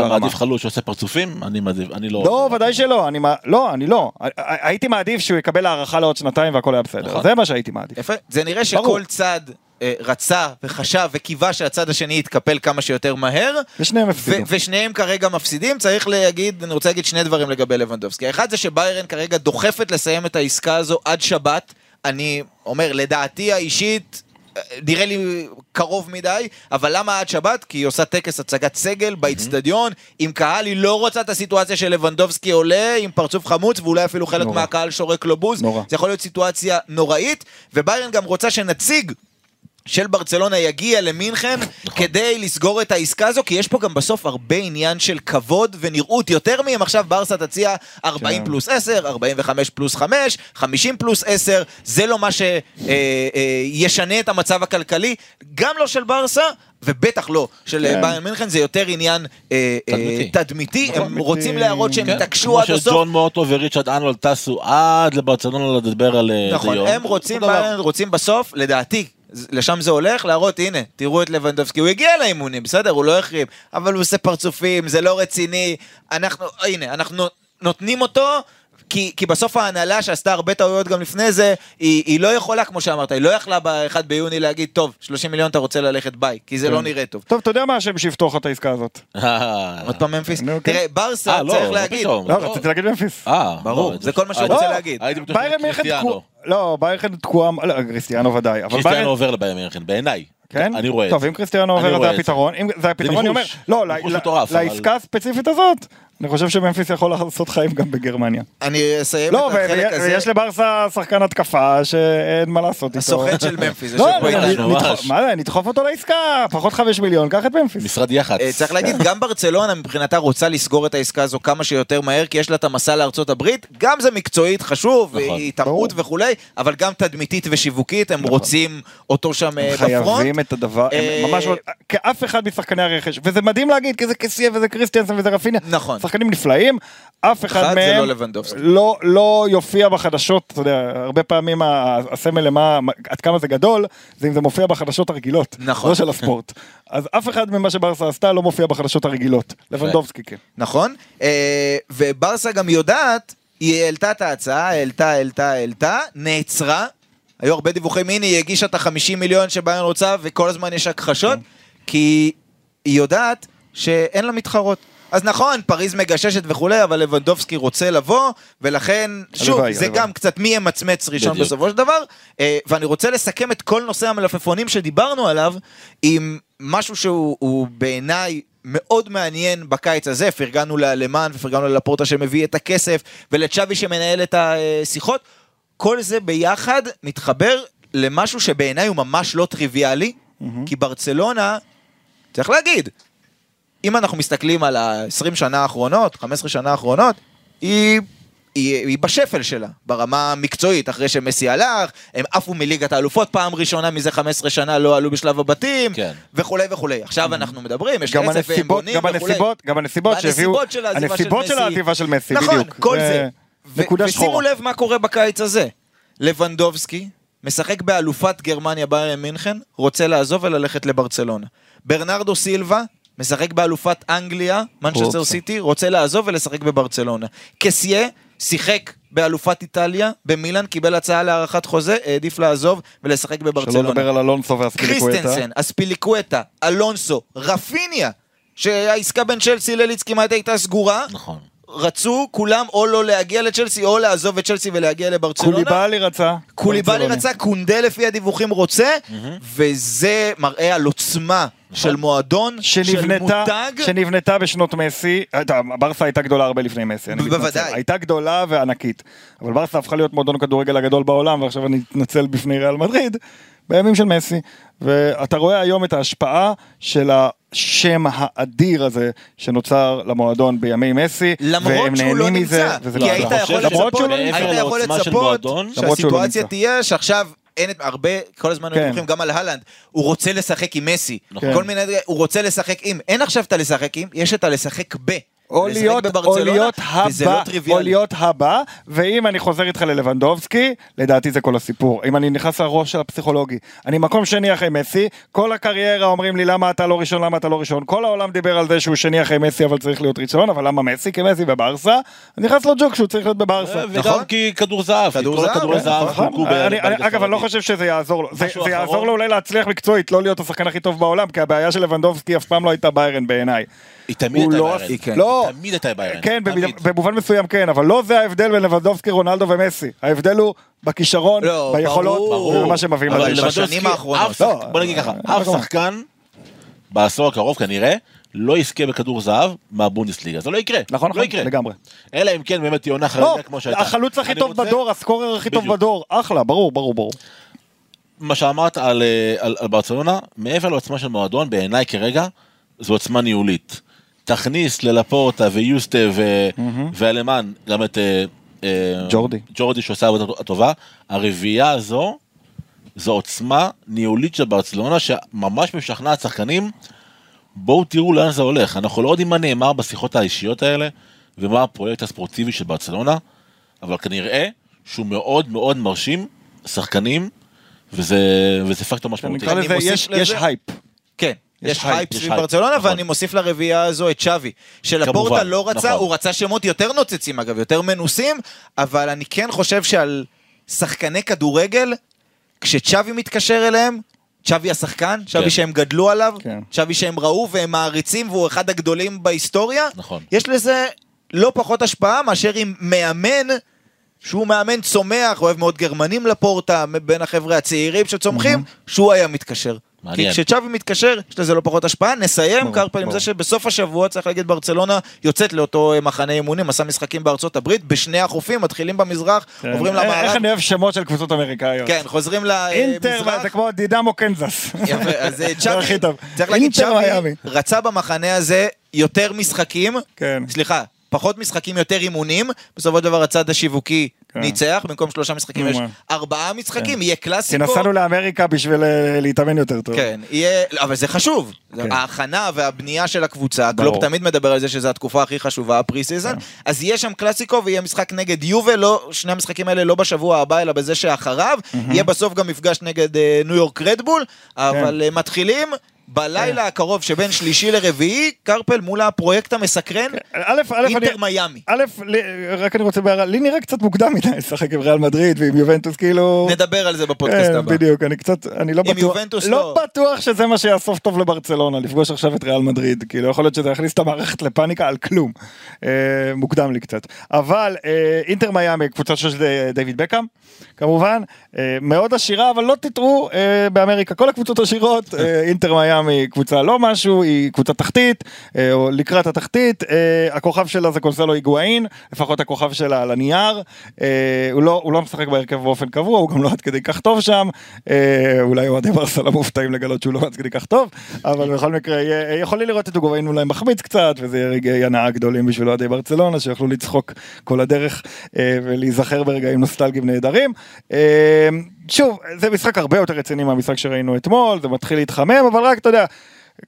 מעדיף חלוץ שעושה פרצופים? אני מעדיף, אני לא... לא ודאי שלא אני מה- לא אני לא הי- הייתי מעדיף שהוא יקבל הערכה לעוד שנתיים והכל היה בסדר נכון. זה מה שהייתי מעדיף. יפה. זה נראה ברור. שכל צד אה, רצה וחשב וקיווה שהצד השני יתקפל כמה שיותר מהר. ושניהם הפסידו. ושניהם כרגע מפסידים, צריך להגיד, אני רוצה להגיד שני דברים לגבי לבנדובסקי. האחד זה שביירן כרגע דוחפת לסיים את העסקה הזו עד שבת. אני אומר, לדעתי האישית, נראה לי קרוב מדי, אבל למה עד שבת? כי היא עושה טקס הצגת סגל באיצטדיון, עם קהל, היא לא רוצה את הסיטואציה של לבנדובסקי עולה עם פרצוף חמוץ, ואולי אפילו חלק נורא. מהקהל שורק לו בוז. נורא. זה יכול להיות סיטואציה נוראית, וביירן גם רוצה שנציג של ברצלונה יגיע למינכן כדי לסגור את העסקה הזו, כי יש פה גם בסוף הרבה עניין של כבוד ונראות, יותר מהם עכשיו ברסה תציע 40 כן. פלוס 10, 45 פלוס 5, 50 פלוס 10, זה לא מה שישנה את המצב הכלכלי, גם לא של ברסה. ובטח לא של כן. ביירן מינכן, זה יותר עניין אה, אה, תדמיתי. תדמיתי, הם תדמיתי. רוצים להראות שהם כן, התעקשו עד כמו הסוף. שג'ון מוטו וריצ'רד אנולד טסו עד לברצלונה לדבר על אה, נכון, דיון. הם רוצים, רוצים בסוף, לדעתי, לשם זה הולך, להראות, הנה, תראו את לבנדובסקי, הוא הגיע לאימונים, בסדר, הוא לא החרים, אבל הוא עושה פרצופים, זה לא רציני, אנחנו, הנה, אנחנו נותנים אותו. כי, כי בסוף ההנהלה שעשתה הרבה טעויות גם לפני זה, היא, היא לא יכולה, כמו שאמרת, היא לא יכלה ב-1 ביוני להגיד, טוב, 30 מיליון אתה רוצה ללכת ביי, כי זה לא נראה טוב. טוב, אתה יודע מה השם שיפתור לך את העסקה הזאת? אה, עוד פעם ממפיס? נו, כן. תראה, ברסה, אה, לא, צריך לא להגיד. לא, רציתי להגיד ממפיס. אה, ברור, לא, זה כל מה שהוא רוצה לא, להגיד. לא, ביירן תקועה... לא, קריסטיאנו ודאי. קריסטיאנו. עובר לביירן מינכן, בעיניי. כן? אני רואה את טוב, זה. אם קריסטיאנו עובר זה. הפתרון. זה הפתרון, אני אומר... לא, לעסקה הספציפית הזאת, אני חושב שממפיס יכול לעשות חיים גם בגרמניה. אני אסיים לא, את החלק ו- הזה. ויש לברסה שחקן התקפה שאין מה לעשות איתו. הסוכן של ממפיס, זה לא, שפה אני- איתנו. מה זה, נדחוף אותו לעסקה, פחות חמש מיליון, קח את ממפיס. משרד יח"צ. אה, צריך להגיד, גם ברצלונה מבחינתה רוצה לסגור את העסקה הזו כמה שיותר מהר, כי יש לה את המסע לארצות הברית, גם זה מקצועית חשוב, נכון. התעמרות וכולי, אבל גם תדמיתית ושיווקית, הם רוצים אותו שם אה, בפרונט. חייבים את הדבר, אה, הם ממש לא, כאף אחד משחקני הרכש, וזה מדהים להגיד, כי זה קסיה וזה קריסטיאנסון וזה רפיניה, נכון. שחקנים נפלאים, אף אחד אחד מהם לא. לא, לא יופיע בחדשות, אתה יודע, הרבה פעמים הסמל למה, עד כמה זה גדול, זה אם זה מופיע בחדשות הרגילות, נכון. לא של הספורט. אז אף אחד ממה שברסה עשתה לא מופיע בחדשות הרגילות, לבנדובסקי כן. נכון? אה, וברסה גם יודעת, היא העלתה את ההצעה, העלתה, העלתה, העלתה, נעצרה. היו הרבה דיווחים, הנה היא הגישה את ה-50 מיליון שביירן רוצה, וכל הזמן יש הכחשות, כי היא יודעת שאין לה מתחרות. אז נכון, פריז מגששת וכולי, אבל לבנדובסקי רוצה לבוא, ולכן, שוב, הלוואי, זה הלוואי. גם קצת מי ימצמץ ראשון בדיוק. בסופו של דבר. אה, ואני רוצה לסכם את כל נושא המלפפונים שדיברנו עליו, עם משהו שהוא הוא בעיניי מאוד מעניין בקיץ הזה, פרגנו לאלמן ופרגנו ללפורטה שמביא את הכסף, ולצ'אבי שמנהל את השיחות. כל זה ביחד מתחבר למשהו שבעיניי הוא ממש לא טריוויאלי, כי ברצלונה, צריך להגיד, אם אנחנו מסתכלים על ה-20 שנה האחרונות, 15 שנה האחרונות, היא, היא, היא בשפל שלה, ברמה המקצועית, אחרי שמסי הלך, הם עפו מליגת האלופות, פעם ראשונה מזה 15 שנה לא עלו בשלב הבתים, כן. וכולי וכולי. עכשיו אנחנו מדברים, יש כסף והם הנסיבות, בונים גם וכולי. הנסיבות, גם הנסיבות שהביאו, והנסיבות של העזיבה של הנסיבות של מסי. העזיבה של מסי, נכון, בדיוק. כל זה זה. ו- נקודה ושימו שחורה. לב מה קורה בקיץ הזה. לבנדובסקי משחק באלופת גרמניה ביירן מינכן, רוצה לעזוב וללכת לברצלונה. ברנרדו סילבה משחק באלופת אנגליה, מנצ'סטר. סיטי, רוצה לעזוב ולשחק בברצלונה. קסייה שיחק באלופת איטליה, במילאן, קיבל הצעה להארכת חוזה, העדיף לעזוב ולשחק שלא בברצלונה. לדבר על אלונסו ואספיליקווטה. קריסטנסן, אספיליקווטה, אלונסו, רפיניה, שהעסקה בין צ'לסי ללידס כמעט הייתה סגורה, נכון. רצו כולם או לא להגיע לצ'לסי או לעזוב את צ'לסי ולהגיע לברצלונה. קוליבאלי רצה. קוליבאלי. רצה, קונדה לפי הדיווחים רוצה, וזה מראה על עוצמה של מועדון, של שנבנתה, מותג. שנבנתה בשנות מסי, ברסה הייתה גדולה הרבה לפני מסי, אני מתנצל. בוודאי. הייתה גדולה וענקית. אבל ברסה הפכה להיות מועדון הכדורגל הגדול בעולם, ועכשיו אני אתנצל בפני ריאל מדריד, בימים של מסי. ואתה רואה היום את ההשפעה של השם האדיר הזה שנוצר למועדון בימי מסי, והם לא נהנים מזה, וזה כי לא היית אתה יכול חושב- למרות לצפות, שהוא לא היית נמצא. יכול לעוצמה של לצפות לא שהסיטואציה. תהיה שעכשיו אין את הרבה, כל הזמן כן. מדברים גם על הלנד, הוא רוצה לשחק עם מסי, נכון. כל מיני, הוא רוצה לשחק עם, אין עכשיו את הלשחק עם, יש את הלשחק ב. או להיות, או בברצלונה, להיות וזה לא הבא, או. להיות הבא, ואם אני חוזר איתך ללבנדובסקי, לדעתי זה כל הסיפור. אם אני נכנס לראש של הפסיכולוגי, אני מקום שני אחרי מסי, כל הקריירה אומרים לי למה אתה לא ראשון, למה אתה לא ראשון, כל העולם דיבר על זה שהוא שני אחרי מסי אבל צריך להיות ראשון, אבל למה מסי כמסי בברסה? אני נכנס לו ג'וק שהוא צריך להיות בברסה. נכון. וגם כי כדור זהב, כדור זהב, זהב נכון. בליגה אגב, אני לא. חושב שזה יעזור לו. זה יעזור? לו אולי להצליח מקצועית, לא להיות השחקן הכי טוב בעולם, כי הבעיה של לבנדובסקי אף פעם לא הייתה ביירן בעיניי. היא תמיד הייתה לא- ביירן. היא כן. לא, תמיד הייתה ביירן. כן, תמיד. במובן מסוים כן, אבל לא זה ההבדל בין לבנדובסקי, רונלדו ומסי. ההבדל הוא בכישרון, לא, ביכולות, ברור. ובמה שהם מביאים אבל. לבנדובסקי- לבנדובסקי, בשנים האחרונות. לא, בוא נגיד ככה, אף שחקן בעשור הקרוב כנראה לא יזכה בכדור זהב מהבונדסליגה, זה לא יקרה. נכון, לא נכון, יקרה. לגמרי. אלא אם כן באמת תהיה עונה לא, חריגה כמו שהייתה. החלוץ הכי טוב רוצה- בדור, הסקורר הכי טוב בדיוק. בדור, אחלה, ברור, ברור, ברור. מה שאמרת על, אה, על, על ברצלונה, מעבר לעוצמה של מועדון, בעיניי כרגע, זו עוצמה ניהולית. תכניס ללפורטה ויוסטה ו... ואלמן, גם את אה, אה, ג'ורדי. ג'ורדי שעושה עבודה טובה, הרביעייה הזו, זו עוצמה ניהולית של ברצלונה שממש משכנעת שחקנים, בואו תראו לאן זה הולך. אנחנו לא יודעים מה נאמר בשיחות האישיות האלה, ומה הפרויקט הספורטיבי של ברצלונה, אבל כנראה שהוא מאוד מאוד מרשים שחקנים, וזה, וזה פקטור משמעותי. יש לזה- יש הייפ. כן, יש הייפ, יש סביב ברצלונה, נכון. ואני מוסיף לרביעייה הזו את שווי. שלפורטה לא רצה, נכון. הוא רצה שמות יותר נוצצים אגב, יותר מנוסים, אבל אני כן חושב שעל שחקני כדורגל, כשצ'אבי מתקשר אליהם, צ'אבי השחקן, צ'אבי כן. שהם גדלו עליו, כן. צ'אבי שהם ראו והם מעריצים והוא אחד הגדולים בהיסטוריה, נכון. יש לזה לא פחות השפעה מאשר עם מאמן שהוא מאמן צומח, אוהב מאוד גרמנים לפורטה, בין החבר'ה הצעירים שצומחים, שהוא היה מתקשר. כי מעניין. כשצ'אבי מתקשר, יש לזה לא פחות השפעה. נסיים, ברור, קרפל, עם ברור. זה שבסוף השבוע, צריך להגיד, ברצלונה יוצאת לאותו אה, מחנה אימונים, עשה משחקים בארצות הברית, בשני החופים, מתחילים במזרח, עוברים כן. איך למערב. אני אוהב שמות של קבוצות אמריקאיות. כן, חוזרים אינטר, למזרח. זה כמו די נמו קנזס. יפה, אז אה, זה צ'אבי. צריך להגיד, אינטר צ'אבי. רצה במחנה הזה יותר משחקים, כן. סליחה, פחות משחקים, יותר אימונים, בסופו של דבר הצד השיווקי. ניצח, במקום שלושה משחקים יש. ארבעה משחקים, כן. יהיה קלאסיקו. נסענו לאמריקה בשביל אה, להתאמן יותר טוב. כן, יהיה, אבל זה חשוב, כן. ההכנה והבנייה של הקבוצה. קלופ תמיד מדבר על זה שזו התקופה הכי חשובה, ה pre-season, אז יהיה שם קלאסיקו ויהיה משחק נגד יובל, לא, שני המשחקים האלה לא בשבוע הבא אלא בזה שאחריו, יהיה בסוף גם מפגש נגד אה, ניו יורק רדבול, אבל אה, מתחילים בלילה הקרוב שבין שלישי לרביעי, קרפל מול הפרויקט המסקרן, אני... אינטר מיאמי. א', רק אני רוצה בהערה, לי נראה קצת מוקדם מדי לשחק עם ריאל מדריד ועם יובנטוס, כאילו... נדבר על זה בפודקאסט כן, הבא. בדיוק, אני קצת, אני לא עם בטוח, יובנטוס לא לא. בטוח שזה מה שיאסוף טוב לברצלונה, לפגוש עכשיו את ריאל מדריד, כאילו יכול להיות שזה יכניס את המערכת לפאניקה על כלום, אה, מוקדם לי קצת, אבל אה, אינטר מיאמי, קבוצה של דיוויד בקאם, כמובן, אה, מאוד עשירה, אבל לא תטעו, אה, באמריקה כל הקבוצות עשירות, אה, אינטר מיאמי קבוצה לא משהו, היא קבוצה תחתית, אה, או לקראת התחתית, אה, הכוכב שלה זה קונסלו היגואין, לפחות הכוכב שלה על הנייר, אה, הוא לא, הוא לא משחק בהרכב באופן קבוע, הוא גם לא עד כדי כך טוב שם, אולי אוהדי ברסה לא מופתעים לגלות שהוא לא עד כדי כך טוב, אבל בכל מקרה, יכולים לראות את היגואין אולי מחמיץ קצת, וזה יהיה רגעי הנאה גדולים בשביל אוהדי ברצלונה, שיוכלו לצחוק כל הדרך ולהיזכר ברגעים נוסטלגיים נהדרים. שוב, זה משחק הרבה יותר רציני מהמשחק שראינו אתמול, זה מתחיל להתחמם, אבל רק, אתה יודע,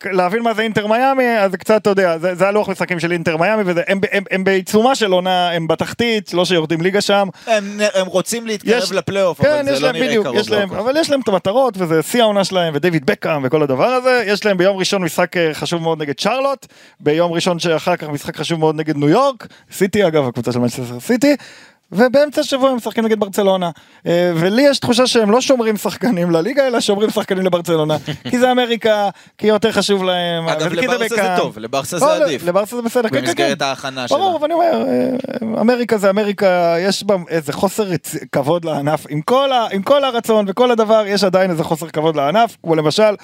להבין מה זה אינטר מיאמי, אז קצת, אתה יודע, זה, זה הלוח משחקים של אינטר מיאמי, והם הם, הם, הם בעיצומה של עונה, הם בתחתית, לא שיורדים ליגה שם. הם הם רוצים להתקרב לפלייאוף, כן, אבל יש זה לא להם נראה בדיוק, קרוב. יש להם. אבל יש להם את המטרות, וזה שיא העונה שלהם, ודייוויד בקאם וכל הדבר הזה, יש להם ביום ראשון משחק אה, חשוב מאוד נגד צ'רלוט, ביום ראשון שאחר כך משחק חשוב מאוד נגד ניו יורק, סיטי אגב, הקבוצה של מנצ'סטר סיטי. ובאמצע השבוע הם משחקים נגד ברצלונה אה, ולי יש תחושה שהם לא שומרים שחקנים לליגה אלא שומרים שחקנים לברצלונה כי זה אמריקה כי יותר חשוב להם אגב, לברסה זה בקאם. טוב, לברסה לא, זה ל- עדיף. לברסה זה בסדר, כן, כן, במסגרת כן. ההכנה שלה. ברור, אבל אני אומר, אה, אמריקה זה אמריקה, יש בה איזה חוסר. כבוד לענף, עם כל, ה... עם כל הרצון וכל הדבר, יש עדיין איזה חוסר כבוד לענף, כמו למשל,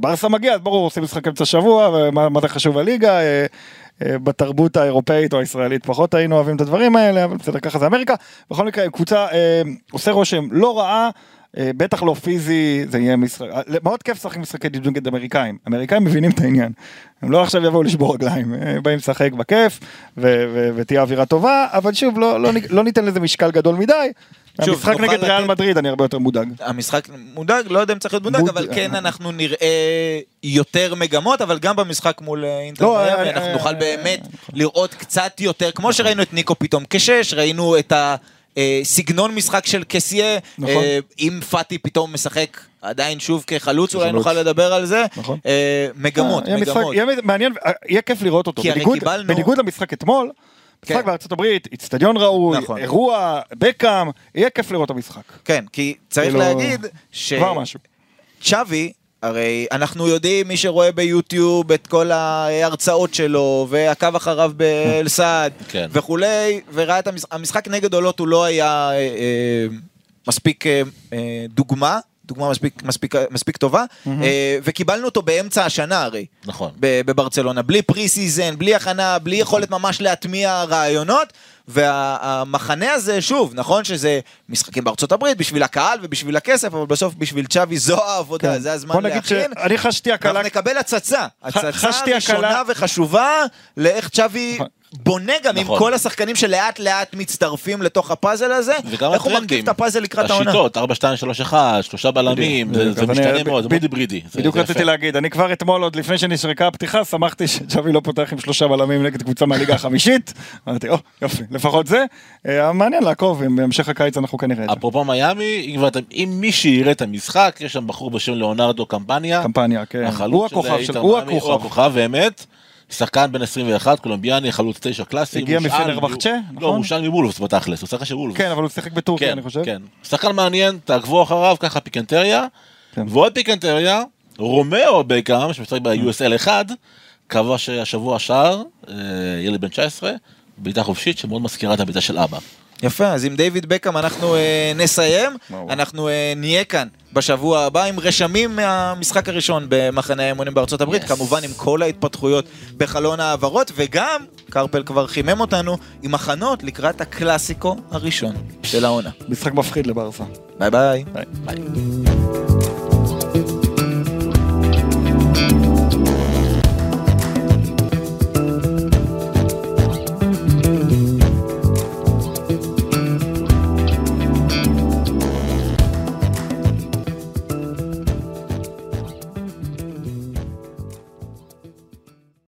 ברסה מגיע, אז ברור, עושים משחק אמצע שבוע, ומה מה זה חשוב הליגה, אה, אה, בתרבות האירופאית או הישראלית פחות היינו אוהבים את הדברים האלה, אבל בסדר, ככה זה אמריקה. בכל מקרה, קבוצה אה, עושה רושם לא רעה. אה, בטח לא פיזי, זה יהיה משחק, אה, מאוד כיף לשחק משחקי דידון נגד אמריקאים, אמריקאים מבינים את העניין, הם לא עכשיו יבואו לשבור רגליים, אה, באים לשחק בכיף ותהיה אווירה טובה, אבל שוב לא, לא, לא ניתן לזה משקל גדול מדי, שוב, המשחק נגד ריאל לתת- מדריד אני הרבה יותר מודאג. המשחק מודאג, לא יודע אם צריך להיות מודאג, מוד- אבל כן אנחנו נראה יותר מגמות, אבל גם במשחק מול אה, אינטר לא, מיאמי אה, אנחנו אה, נוכל אה, באמת לראות קצת יותר, כמו שראינו את ניקו פתאום כשש, ראינו את הסגנון משחק של קסיה, נכון. אה, אם פאטי פתאום משחק עדיין שוב כחלוץ, אולי. נוכל לדבר על זה, נכון. אה, מגמות, אה, יהיה משחק- מגמות. יהיה מעניין, אה, יהיה כיף לראות אותו, כי הרי בניגוד- קיבלנו- בניגוד למשחק אתמול, משחק כן. בארצות הברית, איצטדיון ראוי, נכון. אירוע, בקאם, יהיה כיף לראות את המשחק. כן, כי צריך כאילו, להגיד ש... כבר משהו. צ'אבי, הרי אנחנו יודעים, מי שרואה ביוטיוב את כל ההרצאות שלו, ועקב אחריו באלסעד, כן. וכולי, וראה את המשחק, המשחק נגד אולוט הוא לא היה אה, אה, מספיק אה, אה, דוגמה. דוגמה מספיק, מספיק, מספיק טובה, אה, וקיבלנו אותו באמצע השנה הרי, נכון. בברצלונה, בלי pre-season, בלי הכנה, בלי יכולת ממש להטמיע רעיונות, והמחנה הזה, שוב, נכון שזה משחקים בארצות הברית, בשביל הקהל ובשביל הכסף, אבל בסוף בשביל צ'אבי זו העבודה, כן. זה הזמן להכין. שאני חשתי הקלה, אנחנו נקבל הצצה, הצצה ראשונה הקלה- וחשובה לאיך צ'אבי נכון. בונה גם עם נכון. כל השחקנים שלאט לאט מצטרפים לתוך הפאזל הזה, וגם איך הוא מרכיב את הפאזל לקראת העונה. השיטות, 4, 2, 3, 1, שלושה בלמים, בדיוק. זה זה אני- משתנה מאוד, זה מאוד היברידי. זה- בדיוק זה רציתי. להגיד, אני כבר אתמול, עוד לפני שנשרקה הפתיחה, שמחתי שצ'אבי לא פותח עם שלושה בלמים נגד קבוצה מהליגה החמישית. אמרתי, או, יופי, לפחות זה. אה, מעניין לעקוב, אם בהמשך הקיץ אנחנו כנראה זה. אפרופו מיאמי, אם כבר אתם- אם מי שיראה את המשחק, יש שם בחור בשם ליאונרדו קמפניה, קמפניה, כן. הכוכב הוא הכוכב. שחקן בן 21, קולומביאני, חלוץ תשע קלאסי. הגיע מושאל מפנרבחצ'ה, מ- נכון? לא, הוא מושאל מוולפס בתכלס, הוא שחקן של וולפס. כן, אבל הוא שיחק בטורקיה, כן, אני חושב. כן. שחקן מעניין, תעקבו אחריו, ככה פיקנטריה. כן. ועוד פיקנטריה, רומאו בקאם, שמשחק ב-USL 1, כבש השבוע שער, אה, ילד בן 19, בעיטה חופשית שמאוד מזכירה את הבעיטה של אבא. יפה, אז עם דיוויד בקאם אנחנו אה, נסיים. אנחנו אה, נהיה כאן בשבוע הבא עם רשמים מהמשחק הראשון במחנה האימונים בארצות הברית, yes. כמובן עם כל ההתפתחויות בחלון ההעברות, וגם, קרפל כבר חימם אותנו, עם הכנות לקראת הקלאסיקו הראשון של העונה. משחק מפחיד לברסה. ביי ביי. ביי. ביי.